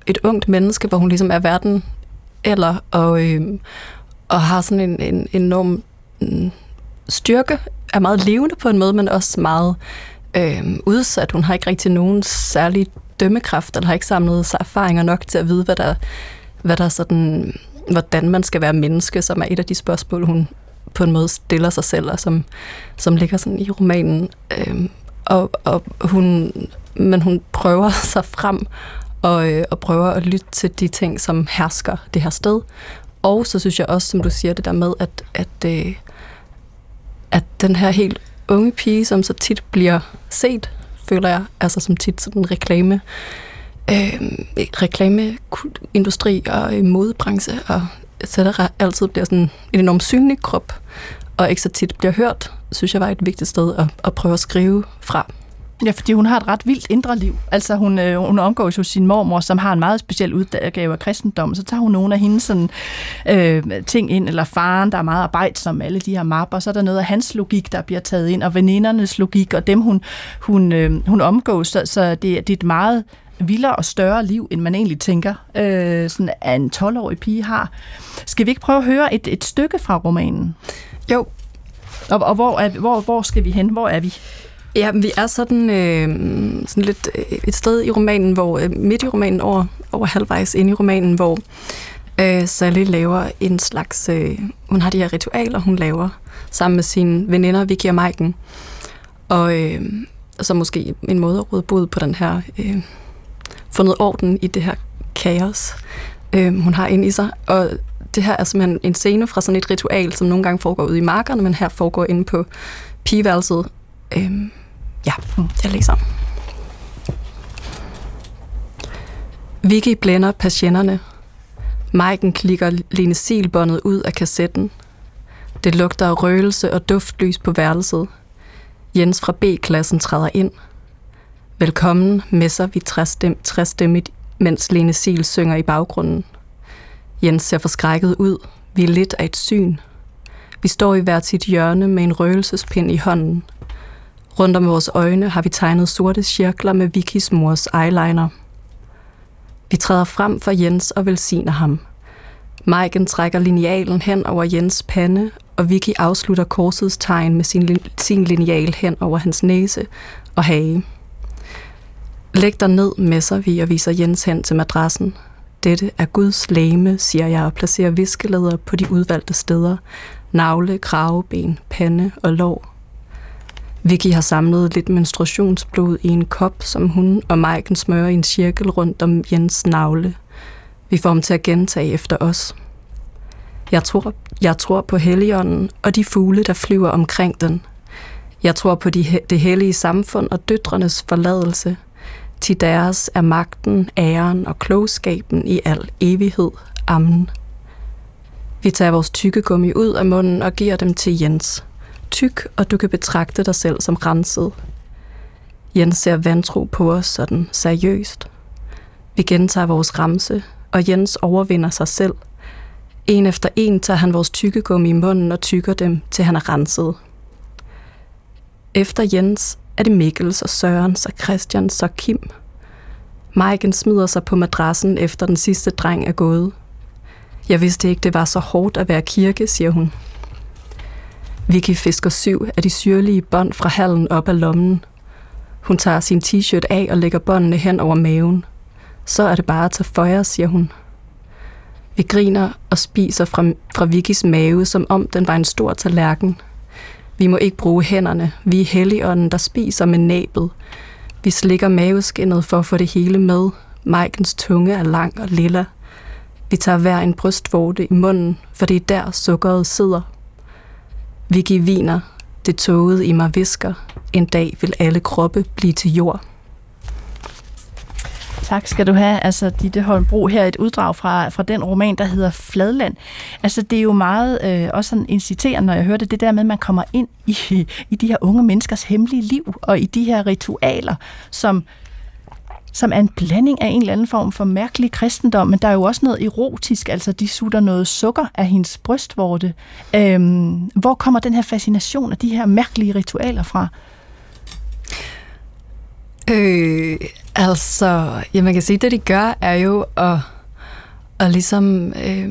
et ungt menneske, hvor hun ligesom er verden eller, og, øh, og har sådan en, en enorm mm, styrke, er meget levende på en måde, men også meget øh, udsat. Hun har ikke rigtig nogen særlig dømmekraft, eller har ikke samlet sig erfaringer nok til at vide, hvad der, hvad der sådan, hvordan man skal være menneske, som er et af de spørgsmål, hun på en måde stiller sig selv, og som, som ligger sådan i romanen. Øh, og, og hun, men hun prøver sig frem og, øh, og prøver at lytte til de ting, som hersker det her sted. Og så synes jeg også, som du siger, det der med, at, at, øh, at den her helt unge pige, som så tit bliver set, føler jeg, altså som tit sådan reklame, øh, reklameindustri og modebranche og etc., altid bliver sådan en enormt synlig krop, og ikke så tit bliver hørt, synes jeg var et vigtigt sted at, at prøve at skrive fra. Ja, fordi hun har et ret vildt indre liv. Altså hun, øh, hun omgås jo sin mormor, som har en meget speciel udgave af kristendom. Så tager hun nogle af hendes sådan, øh, ting ind, eller faren, der er meget arbejdsom alle de her mapper. Så er der noget af hans logik, der bliver taget ind, og venindernes logik, og dem hun, hun, øh, hun omgås. Så, så det, det er et meget vildere og større liv, end man egentlig tænker, øh, sådan at en 12-årig pige har. Skal vi ikke prøve at høre et, et stykke fra romanen? Jo, Og, og hvor, er, hvor, hvor skal vi hen? Hvor er vi? Ja, vi er sådan, øh, sådan lidt øh, et sted i romanen, hvor øh, midt i romanen, over, over halvvejs ind i romanen, hvor øh, Sally laver en slags... Øh, hun har de her ritualer, hun laver sammen med sine veninder, Vicky og Maiken. Og øh, så måske en måde at råde bod på den her... Øh, fundet orden i det her kaos, øh, hun har inde i sig. Og det her er simpelthen en scene fra sådan et ritual, som nogle gange foregår ude i markerne, men her foregår inde på pigeværelset. Øh, ja, jeg læser. Vicky blænder patienterne. Maiken klikker Lene Silbåndet ud af kassetten. Det lugter af røgelse og duftlys på værelset. Jens fra B-klassen træder ind. Velkommen, messer vi træstem, træstemmigt, mens Lene Sil synger i baggrunden. Jens ser forskrækket ud. Vi er lidt af et syn. Vi står i hvert sit hjørne med en røgelsespind i hånden. Rundt om vores øjne har vi tegnet sorte cirkler med Vickys mors eyeliner. Vi træder frem for Jens og velsigner ham. Maiken trækker linealen hen over Jens pande, og Vicky afslutter korsets tegn med sin, sin lineal hen over hans næse og hage. Læg dig ned, messer vi og viser Jens hen til madrassen. Dette er Guds læme, siger jeg og placerer viskeleder på de udvalgte steder. Navle, kraveben, pande og lår. Vicky har samlet lidt menstruationsblod i en kop, som hun og Maiken smører i en cirkel rundt om Jens navle. Vi får ham til at gentage efter os. Jeg tror, jeg tror på Helligånden og de fugle, der flyver omkring den. Jeg tror på de, det hellige samfund og døtrenes forladelse. Til deres er magten, æren og klogskaben i al evighed. Amen. Vi tager vores tykkegummi ud af munden og giver dem til Jens. Tyk, og du kan betragte dig selv som renset. Jens ser vantro på os sådan seriøst. Vi gentager vores ramse, og Jens overvinder sig selv. En efter en tager han vores tykkegummi i munden og tykker dem, til han er renset. Efter Jens er det Mikkels og Sørens og Christians og Kim. Maiken smider sig på madrassen efter den sidste dreng er gået. Jeg vidste ikke, det var så hårdt at være kirke, siger hun. Vicky fisker syv af de syrlige bånd fra hallen op af lommen. Hun tager sin t-shirt af og lægger båndene hen over maven. Så er det bare at tage føjer, siger hun. Vi griner og spiser fra, fra Vickys mave, som om den var en stor tallerken. Vi må ikke bruge hænderne. Vi er helligånden, der spiser med næbet. Vi slikker maveskinnet for at få det hele med. Majkens tunge er lang og lilla. Vi tager hver en brystvorte i munden, for det er der sukkeret sidder. Vicky viner. Det tåget i mig visker. En dag vil alle kroppe blive til jord. Tak skal du have. Altså, Ditte Holmbro, her et uddrag fra, fra den roman, der hedder Fladland. Altså, det er jo meget øh, også sådan inciterende, når jeg hørte det der med, at man kommer ind i, i de her unge menneskers hemmelige liv, og i de her ritualer, som, som er en blanding af en eller anden form for mærkelig kristendom, men der er jo også noget erotisk, altså de sutter noget sukker af hendes brystvorte. Øhm, hvor kommer den her fascination af de her mærkelige ritualer fra? Øh, altså, ja, man kan sige, det de gør, er jo at, at ligesom øh,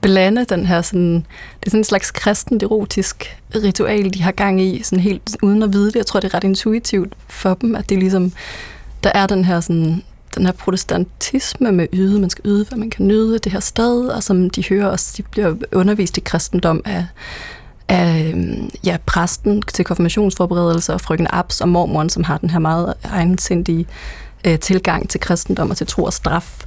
blande den her sådan, det er sådan en slags kristent erotisk ritual, de har gang i, sådan helt uden at vide det. Jeg tror, det er ret intuitivt for dem, at det ligesom, der er den her sådan, den her protestantisme med yde, man skal yde, hvad man kan nyde det her sted, og som de hører også, de bliver undervist i kristendom af, af øhm, ja, præsten til konfirmationsforberedelse og frøken Abs og mormoren, som har den her meget egensindige øh, tilgang til kristendom og til tro og straf.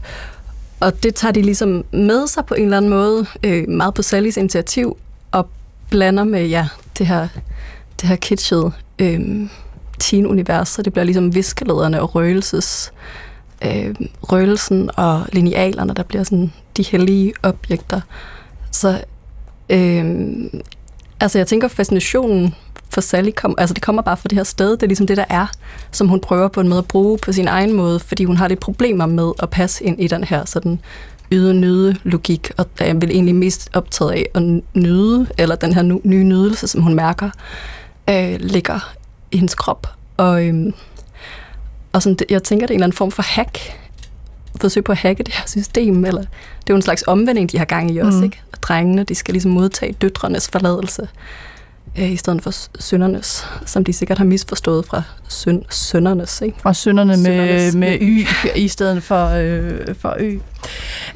Og det tager de ligesom med sig på en eller anden måde, øh, meget på Sallys initiativ, og blander med ja, det her, det her kitschede øh, teen-univers, så det bliver ligesom viskelederne og røgelses, øh, røgelsen og linealerne, der bliver sådan de hellige objekter. Så øh, altså jeg tænker, fascinationen for Sally, kom, altså det kommer bare fra det her sted, det er ligesom det, der er, som hun prøver på en måde at bruge på sin egen måde, fordi hun har lidt problemer med at passe ind i den her sådan yde-nyde logik, og er vil egentlig mest optaget af at nyde, eller den her nu- nye nydelse, som hun mærker, øh, ligger i hendes krop. Og, øhm, og sådan, jeg tænker, det er en eller anden form for hack, forsøg på at hacke det her system, eller det er jo en slags omvending, de har gang i også, Mm. ikke? Og drengene, de skal ligesom modtage døtrenes forladelse. Øh, i stedet for søndernes, som de sikkert har misforstået fra søn, søndernes. Ikke? Fra sønderne med, med y i stedet for, øh, for ø.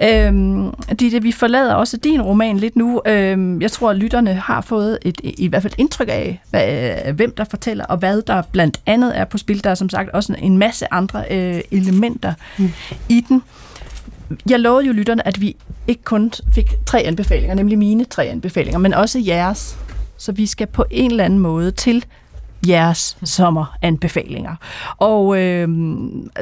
Øhm, Ditte, vi forlader også din roman lidt nu. Øhm, jeg tror, at lytterne har fået et, i hvert fald indtryk af, hvad, hvem der fortæller, og hvad der blandt andet er på spil. Der er som sagt også en masse andre øh, elementer mm. i den. Jeg lovede jo lytterne, at vi ikke kun fik tre anbefalinger, nemlig mine tre anbefalinger, men også jeres. Så vi skal på en eller anden måde til jeres sommeranbefalinger. Og øh,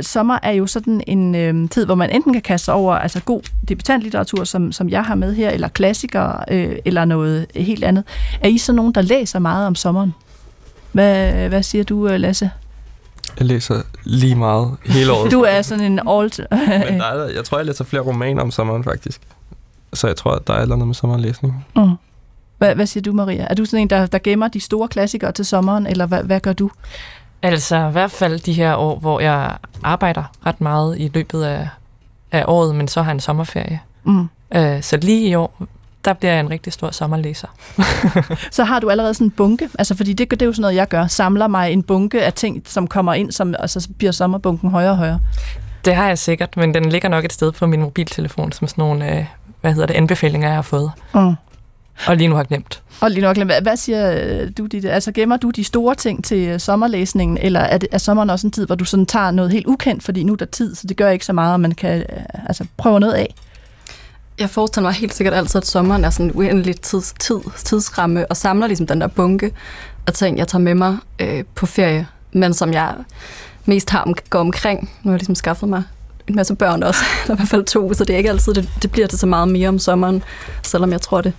sommer er jo sådan en øh, tid, hvor man enten kan kaste sig over altså god debutantlitteratur, som, som jeg har med her, eller klassikere, øh, eller noget helt andet. Er I så nogen, der læser meget om sommeren? Hvad, hvad siger du, øh, Lasse? Jeg læser lige meget hele året. Du er sådan en all... Men der er, jeg tror, jeg læser flere romaner om sommeren, faktisk. Så jeg tror, der er et eller andet med sommerlæsning. mm. Hvad, hvad siger du, Maria? Er du sådan en, der, der gemmer de store klassikere til sommeren, eller hvad, hvad gør du? Altså i hvert fald de her år, hvor jeg arbejder ret meget i løbet af, af året, men så har jeg en sommerferie. Mm. Øh, så lige i år, der bliver jeg en rigtig stor sommerlæser. Så har du allerede sådan en bunke, altså fordi det, det er jo sådan noget, jeg gør. Samler mig en bunke af ting, som kommer ind, som, og så bliver sommerbunken højere og højere. Det har jeg sikkert, men den ligger nok et sted på min mobiltelefon, som sådan nogle, øh, hvad hedder det, anbefalinger, jeg har fået. Mm. Og lige nu har glemt. Og lige nok, hvad, hvad siger øh, du, Ditte? Altså gemmer du de store ting til øh, sommerlæsningen, eller er, det, er sommeren også en tid, hvor du sådan tager noget helt ukendt, fordi nu er der tid, så det gør ikke så meget, og man kan øh, altså, prøve noget af? Jeg forestiller mig helt sikkert altid, at sommeren er sådan en uendelig tids, tid, tidsramme, og samler ligesom den der bunke af ting, jeg tager med mig øh, på ferie, men som jeg mest har om, går omkring. Nu har jeg ligesom skaffet mig en masse børn også, eller i hvert fald to, så det er ikke altid, det, det bliver til så meget mere om sommeren, selvom jeg tror det.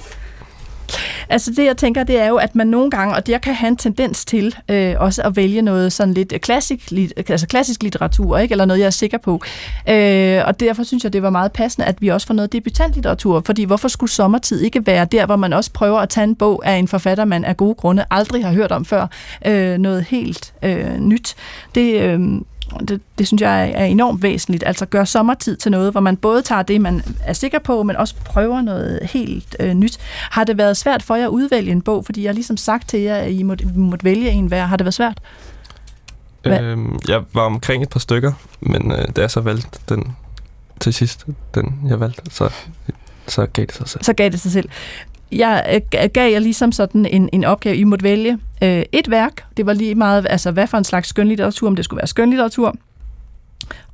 Altså det, jeg tænker, det er jo, at man nogle gange, og det jeg kan have en tendens til, øh, også at vælge noget sådan lidt øh, klassisk, lit, øh, altså klassisk litteratur, ikke? eller noget, jeg er sikker på. Øh, og derfor synes jeg, det var meget passende, at vi også får noget debutantlitteratur, fordi hvorfor skulle sommertid ikke være der, hvor man også prøver at tage en bog af en forfatter, man af gode grunde aldrig har hørt om før, øh, noget helt øh, nyt. Det... Øh, det, det synes jeg er enormt væsentligt. Altså gør sommertid til noget, hvor man både tager det, man er sikker på, men også prøver noget helt øh, nyt. Har det været svært for jer at udvælge en bog? Fordi jeg har ligesom sagt til jer, at I måtte, måtte vælge en hver. Har det været svært? Hvad? Øhm, jeg var omkring et par stykker, men øh, da jeg så valgte den til sidst, den jeg valgte, så, så gav det sig selv. Så gav det sig selv. Jeg øh, gav jer ligesom sådan en, en opgave. I måtte vælge øh, et værk. Det var lige meget, altså hvad for en slags skønlitteratur, om det skulle være skønlitteratur.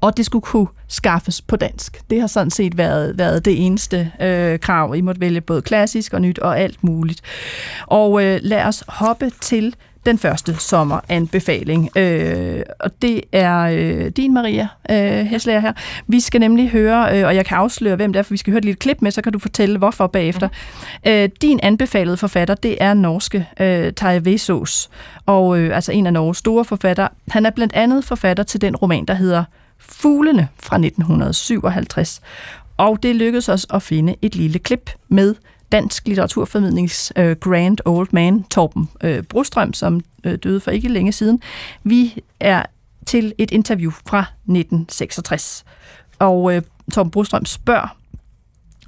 Og det skulle kunne skaffes på dansk. Det har sådan set været, været det eneste øh, krav. I måtte vælge både klassisk og nyt og alt muligt. Og øh, lad os hoppe til den første sommeranbefaling. Øh, og det er øh, din, Maria øh, Heslager her. Vi skal nemlig høre, øh, og jeg kan afsløre, hvem det er, for vi skal høre et lille klip med, så kan du fortælle, hvorfor bagefter. Øh, din anbefalede forfatter, det er norske øh, Terje Vesaas, og øh, altså en af Norges store forfattere. Han er blandt andet forfatter til den roman, der hedder Fuglene fra 1957. Og det lykkedes os at finde et lille klip med dansk litteraturformidlings øh, grand old man Torben øh, Brostrøm, som øh, døde for ikke længe siden. Vi er til et interview fra 1966. Og øh, Torben Brostrøm spørger,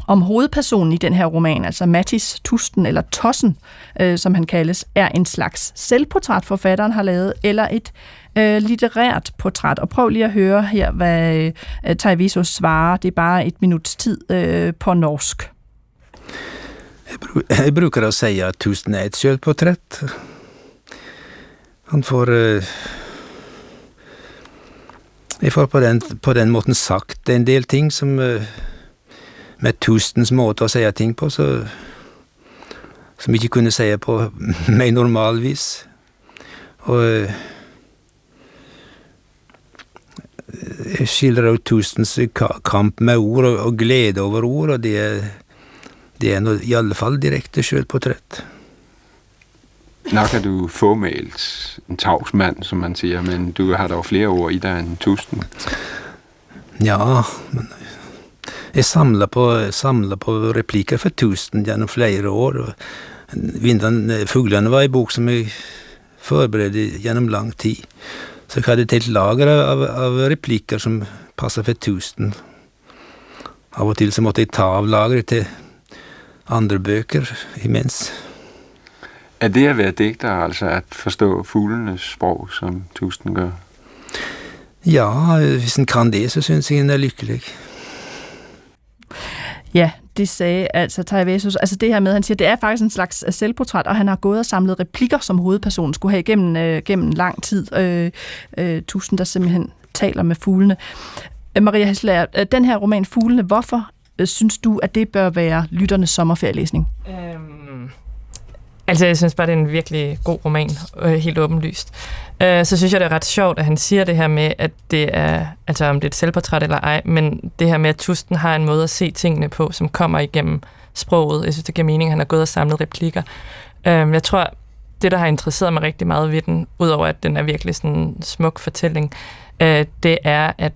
om hovedpersonen i den her roman, altså Mattis Tusten, eller Tossen, øh, som han kaldes, er en slags selvportræt, forfatteren har lavet, eller et øh, litterært portræt. Og prøv lige at høre her, hvad øh, Taivisos svarer. Det er bare et minuts tid øh, på norsk. Jeg bru- bruker å si at Tusen er et självporträtt. Han får eh, Jeg får på den, på den måten sagt en del ting som eh, Med Tustens måte å si ting på, så Som ikke kunne si på mer normalvis. Og eh, jeg skildrer jo Tustens kamp med ord og, og glede over ord, og det er det er noget, i alle fall direkte sjølportrett. Nok er du fåmælt, en tavs mand, som man siger, men du har dog flere ord i dig end tusten. Ja, men jeg samler på, samler på replikker for tusen gjennom flere år. og Vindene, Fuglene var en bok som jeg forberedte gjennom lang tid. Så jeg hadde et helt lager av, av replikker som passer for tusen. Av og til så måtte jeg ta av lageret til andre bøker imens. Er det at være digter, altså at forstå fuglenes sprog, som Tusten gør? Ja, hvis en kan det, så synes jeg en er lykkelig. Ja, det sagde altså Taivesus. Altså det her med, han siger, det er faktisk en slags øh, selvportræt, og han har gået og samlet replikker, som hovedpersonen skulle have igennem øh, gennem lang tid. Øh, øh, tusind, der simpelthen taler med fuglene. Øh, Maria Hessler, øh, den her roman Fuglene, hvorfor Øh, synes du, at det bør være lytternes sommerferielæsning? Øhm, altså, jeg synes bare, det er en virkelig god roman, øh, helt åbenlyst. Øh, så synes jeg, det er ret sjovt, at han siger det her med, at det er, altså om det er et selvportræt eller ej, men det her med, at Tusten har en måde at se tingene på, som kommer igennem sproget. Jeg synes, det giver mening, at han har gået og samlet replikker. Øh, jeg tror, det, der har interesseret mig rigtig meget ved den, udover at den er virkelig sådan en smuk fortælling, øh, det er, at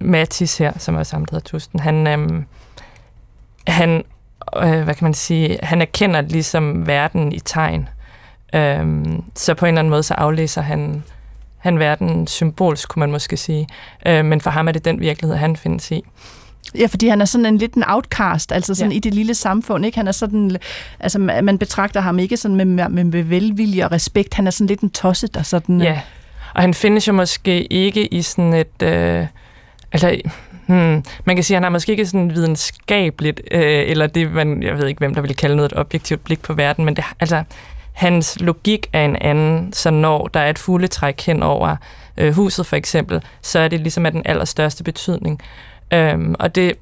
Mathis her, som er samlet af Tusten, han, øhm, han øh, hvad kan man sige, han erkender ligesom verden i tegn. Øhm, så på en eller anden måde, så aflæser han, han verden symbolsk, kunne man måske sige. Øh, men for ham er det den virkelighed, han findes i. Ja, fordi han er sådan en lidt en outcast, altså sådan ja. I det lille samfund, ikke? Han er sådan, altså man betragter ham ikke sådan med, med, med velvilje og respekt, han er sådan lidt en tosset, der sådan... Ja, og han findes jo måske ikke i sådan et... Øh, altså, hmm, man kan sige, at han har måske ikke sådan videnskabeligt, øh, eller det, man, jeg ved ikke, hvem der vil kalde noget et objektivt blik på verden, men det, altså, hans logik er en anden, så når der er et fugletræk hen over øh, huset for eksempel, så er det ligesom af den allerstørste betydning. Øhm, og det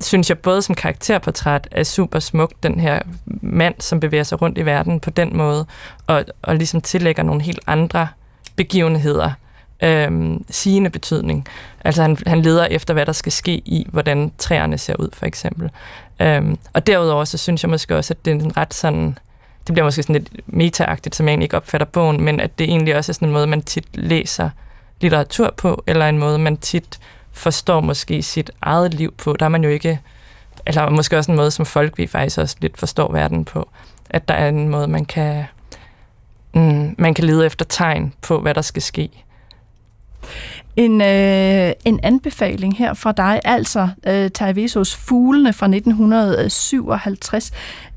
synes jeg både som karakterportræt er super smukt, den her mand, som bevæger sig rundt i verden på den måde, og, og ligesom tillægger nogle helt andre begivenheder øhm, sigende betydning. Altså han, han leder efter, hvad der skal ske i, hvordan træerne ser ud, for eksempel. Øhm, og derudover, så synes jeg måske også, at det er en ret sådan, det bliver måske sådan lidt metaagtigt, som jeg egentlig ikke opfatter bogen, men at det egentlig også er sådan en måde, man tit læser litteratur på, eller en måde, man tit forstår måske sit eget liv på. Der er man jo ikke, eller måske også en måde, som folk vi faktisk også lidt forstår verden på. At der er en måde, man kan, mm, man kan lede efter tegn på, hvad der skal ske. En, øh, en anbefaling her fra dig, altså øh, Taivesos Fuglene fra 1957.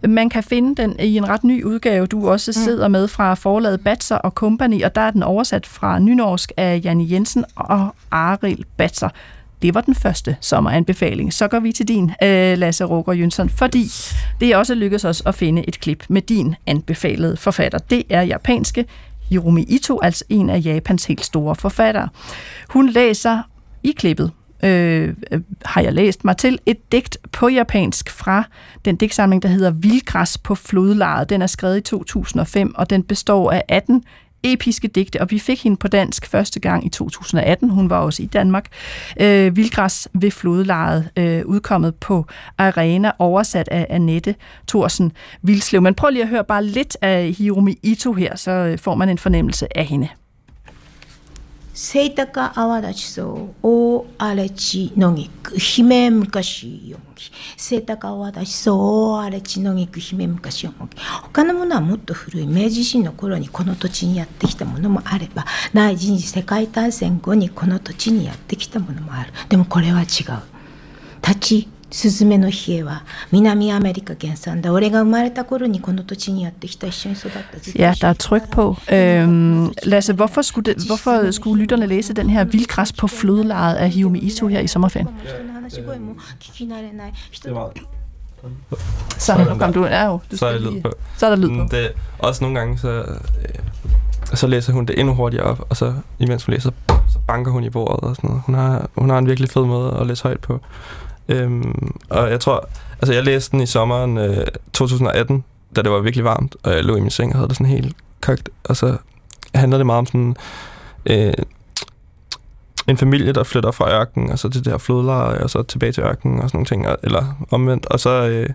Man kan finde den i en ret ny udgave, du også sidder med fra forlaget Batser og Company, og der er den oversat fra nynorsk af Janne Jensen og Aril Batser. Det var den første sommeranbefaling. Så går vi til din, øh, Lasse Roger Jønsson, fordi det er også lykkedes os at finde et klip med din anbefalede forfatter. Det er japanske Hiromi Ito, altså en af Japans helt store forfattere. Hun læser i klippet, øh, øh, har jeg læst mig til, et digt på japansk fra den digtsamling, der hedder Vildgræs på flodlejet. Den er skrevet i 2005, og den består af 18 episke digte, og vi fik hende på dansk første gang i 2018. Hun var også i Danmark. Øh, Vildgræs ved flodlejet, øh, udkommet på Arena, oversat af Annette Thorsen Vilslev. Men prøv lige at høre bare lidt af Hiromi Ito her, så øh, får man en fornemmelse af hende. セイタカアワダチソウ大荒れ地のぎく姫昔よもぎセイタカアワダチソウ大荒れ地のぎく姫昔よもぎ他のものはもっと古い明治維新の頃にこの土地にやってきたものもあれば第一次世界大戦後にこの土地にやってきたものもあるでもこれは違う立ちスズメのヒエは南アメリカ原産だ俺が生まれた頃にこの土地にやってきた一緒に育ったずっと Ja, 一緒 der er に tryk på. Øhm, Lasse, hvorfor skulle, det, hvorfor skulle lytterne læse den her Vildgræs på flodlejet af Hiromi Ito her i sommerferien? 人の話し声も聞き慣れない人の Så nu kom du, ja jo, du Så er skal jeg lyd lige, på. så er der lyd på. Mm, Det, også nogle gange, så, øh, så læser hun det endnu hurtigere op, og så imens hun læser, så banker hun i bordet og sådan noget. Hun har, hun har en virkelig fed måde at læse højt på. Øhm, og jeg tror, altså jeg læste den i sommeren øh, 2018, da det var virkelig varmt, og jeg lå i min seng og havde det sådan helt kogt, og så handler det meget om sådan øh, en familie, der flytter fra ørkenen, og så til det her flodleje, og så tilbage til ørkenen og sådan nogle ting, og- eller omvendt, og så øh,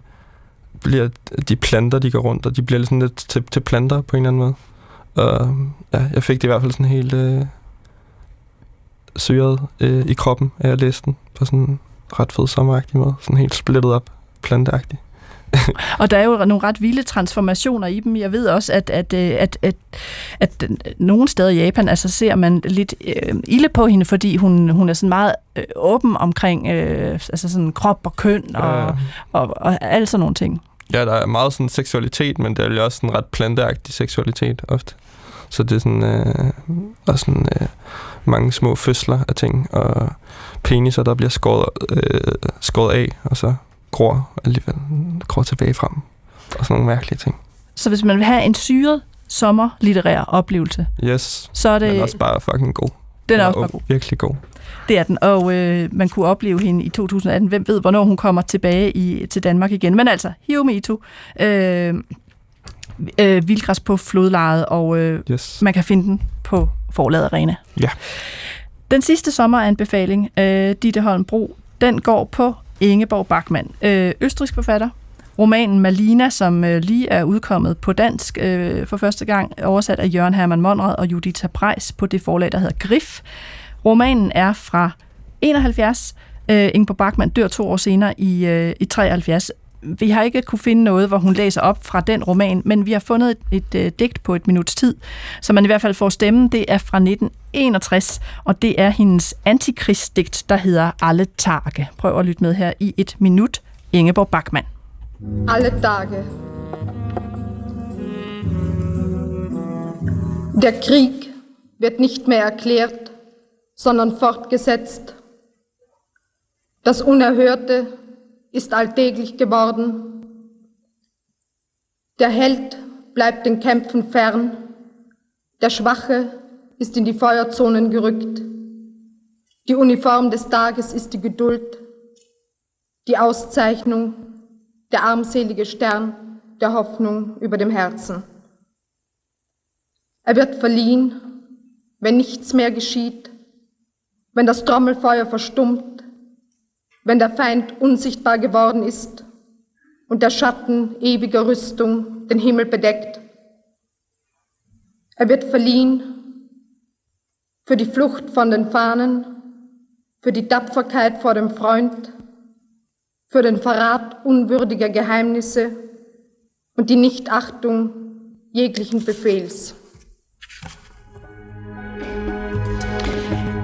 bliver de planter, de går rundt, og de bliver sådan lidt til, til planter på en eller anden måde. Og ja, jeg fik det i hvert fald sådan helt øh, syret øh, i kroppen, af at læse den på sådan ret fed sommeragtig måde. Sådan helt splittet op, planteagtig. Og der er jo nogle ret vilde transformationer i dem. Jeg ved også, at, at, øh, at, at, at, nogle steder i Japan, altså ser man lidt øh, ilde på hende, fordi hun, hun er sådan meget øh, åben omkring øh, altså sådan krop og køn og, Øh, og, og alle sådan nogle ting. Ja, der er meget sådan seksualitet, men det er jo også sådan ret planteagtig seksualitet ofte. Så det er sådan, øh, og sådan øh, mange små fødsler af ting, og peniser, der bliver skåret, øh, skåret af, og så gror alligevel, gror tilbage frem. Og sådan nogle mærkelige ting. Så hvis man vil have en syret sommerlitterær oplevelse, Yes, så er det, men også bare fucking god. den er også bare god. Virkelig god. Det er den, og øh, man kunne opleve hende i 2018. Hvem ved, hvornår hun kommer tilbage i, til Danmark igen. Men altså, Hiromi øh, øh, Vildgræs på flodlejet, og øh, Yes. man kan finde den på Forlaget Arena. Ja. Den sidste sommeranbefaling, øh, Ditte Holm Bro, den går på Ingeborg Bachmann, øh, østrisk forfatter. Romanen Malina, som øh, lige er udkommet på dansk øh, for første gang, oversat af Jørgen Hermann Monrad og Judith Preis på det forlag, der hedder Grif. Romanen er fra 71. Øh, Ingeborg Bachmann dør to år senere i, øh, i 73. Vi har ikke kunne finde noget, hvor hun læser op fra den roman, men vi har fundet et, et øh, digt på et minuts tid, så man i hvert fald får stemmen. Det er fra 1961, og det er hendes antikristdigt, der hedder Alle Tage. Prøv at lytte med her i et minut. Ingeborg Bachmann. alle Tage. Der Krieg wird nicht mehr erklärt, sondern fortgesetzt. Das Unerhörte ist alltäglich geworden. Der Held bleibt den Kämpfen fern, der Schwache ist in die Feuerzonen gerückt. Die Uniform des Tages ist die Geduld, die Auszeichnung der armselige Stern der Hoffnung über dem Herzen. Er wird verliehen, wenn nichts mehr geschieht, wenn das Trommelfeuer verstummt, wenn der Feind unsichtbar geworden ist und der Schatten ewiger Rüstung den Himmel bedeckt. Er wird verliehen für die Flucht von den Fahnen, für die Tapferkeit vor dem Freund, für den Verrat unwürdiger Geheimnisse und die Nichtachtung jeglichen Befehls.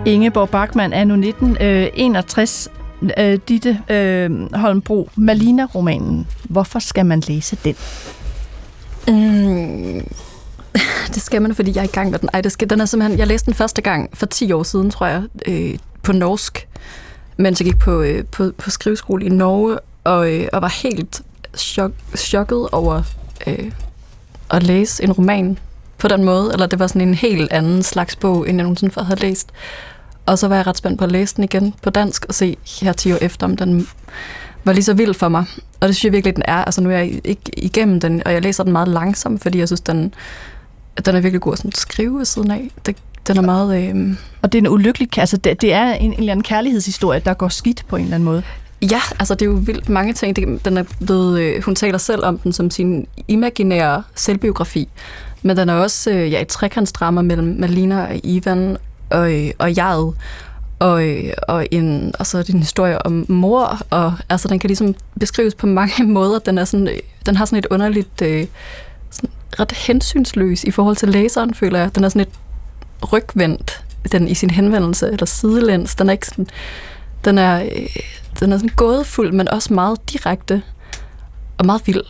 Ingeborg Bachmann er nu 1961. Øh, Ditte øh, Holmbro, Malina-romanen. Hvorfor skal man læse den? Mm, det skal man, fordi jeg er i gang med den. Ej, det skal, den er simpelthen, jeg læste den første gang for 10 år siden, tror jeg, øh, på norsk, mens jeg gik på, øh, på, på skriveskole i Norge, og, øh, og var helt chok, chokket over øh, at læse en roman på den måde. Eller det var sådan en helt anden slags bog, end jeg nogensinde før havde læst. Og så var jeg ret spændt på at læse den igen på dansk, og se her 10 år efter, om den var lige så vild for mig. Og det synes jeg virkelig, den er. Altså nu er jeg ikke igennem den, og jeg læser den meget langsomt, fordi jeg synes, den, den er virkelig god at sådan skrive ved siden af. Det, den er meget... Øh... Og det er en ulykkelig... Altså, det, det er en, en eller anden kærlighedshistorie, der går skidt på en eller anden måde. Ja, altså det er jo vildt mange ting. Det, den er blevet, øh, hun taler selv om den som sin imaginære selvbiografi. Men den er også øh, ja, et trekantsdrama mellem Malina og Ivan og, øh, og jeget. Og, øh, og, en, og så er det en historie om mor, og altså, den kan ligesom beskrives på mange måder. Den, er sådan, øh, den har sådan et underligt, øh, sådan ret hensynsløs i forhold til læseren, føler jeg. Den er sådan et rygvendt den i sin henvendelse, eller sidelæns. Den er ikke sådan, den er, øh, den er sådan gådefuld, men også meget direkte og meget vild.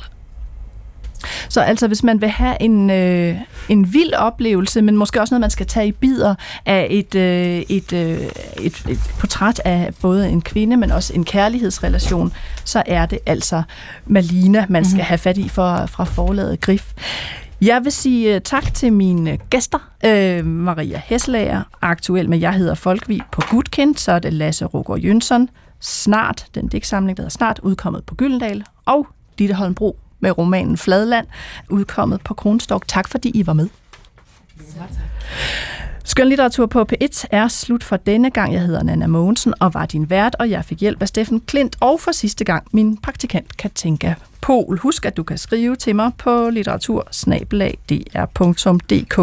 Så altså, hvis man vil have en, øh, en vild oplevelse, men måske også noget, man skal tage i bidder af et, øh, et, øh, et, et portræt af både en kvinde, men også en kærlighedsrelation, så er det altså Malina, man skal Mhm. have fat i for, fra forlaget Grif. Jeg vil sige uh, tak til mine gæster. Uh, Maria Hesselager, aktuel med Jeg hedder Folkvig på Gudkind, så er det Lasse Rugård Jønsson, snart, den digtsamling, der hedder Snart, udkommet på Gyldendal, og Ditte Holmbro med romanen Fladland, udkommet på Kronstok. Tak fordi I var med. Skønlitteratur på P1 er slut for denne gang. Jeg hedder Nana Mogensen og var din vært, og jeg fik hjælp af Steffen Klint, og for sidste gang min praktikant Katinka Pol. Husk, at du kan skrive til mig på litteratursnabelag.dr.dk.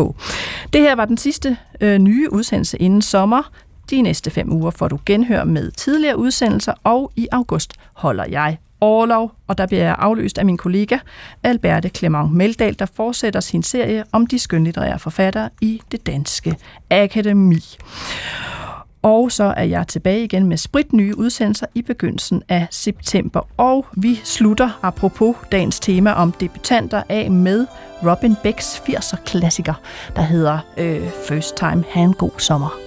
Det her var den sidste øh, nye udsendelse inden sommer. De næste fem uger får du genhør med tidligere udsendelser, og i august holder jeg overlov, og der bliver jeg afløst af min kollega Alberte Clement Meldal, der fortsætter sin serie om de skønlitterære forfattere i det danske akademi. Og så er jeg tilbage igen med spritnye udsendelser i begyndelsen af september. Og vi slutter, apropos dagens tema om debutanter, af med Robin Becks 80'er-klassiker, der hedder øh, First Time. Ha' en god sommer.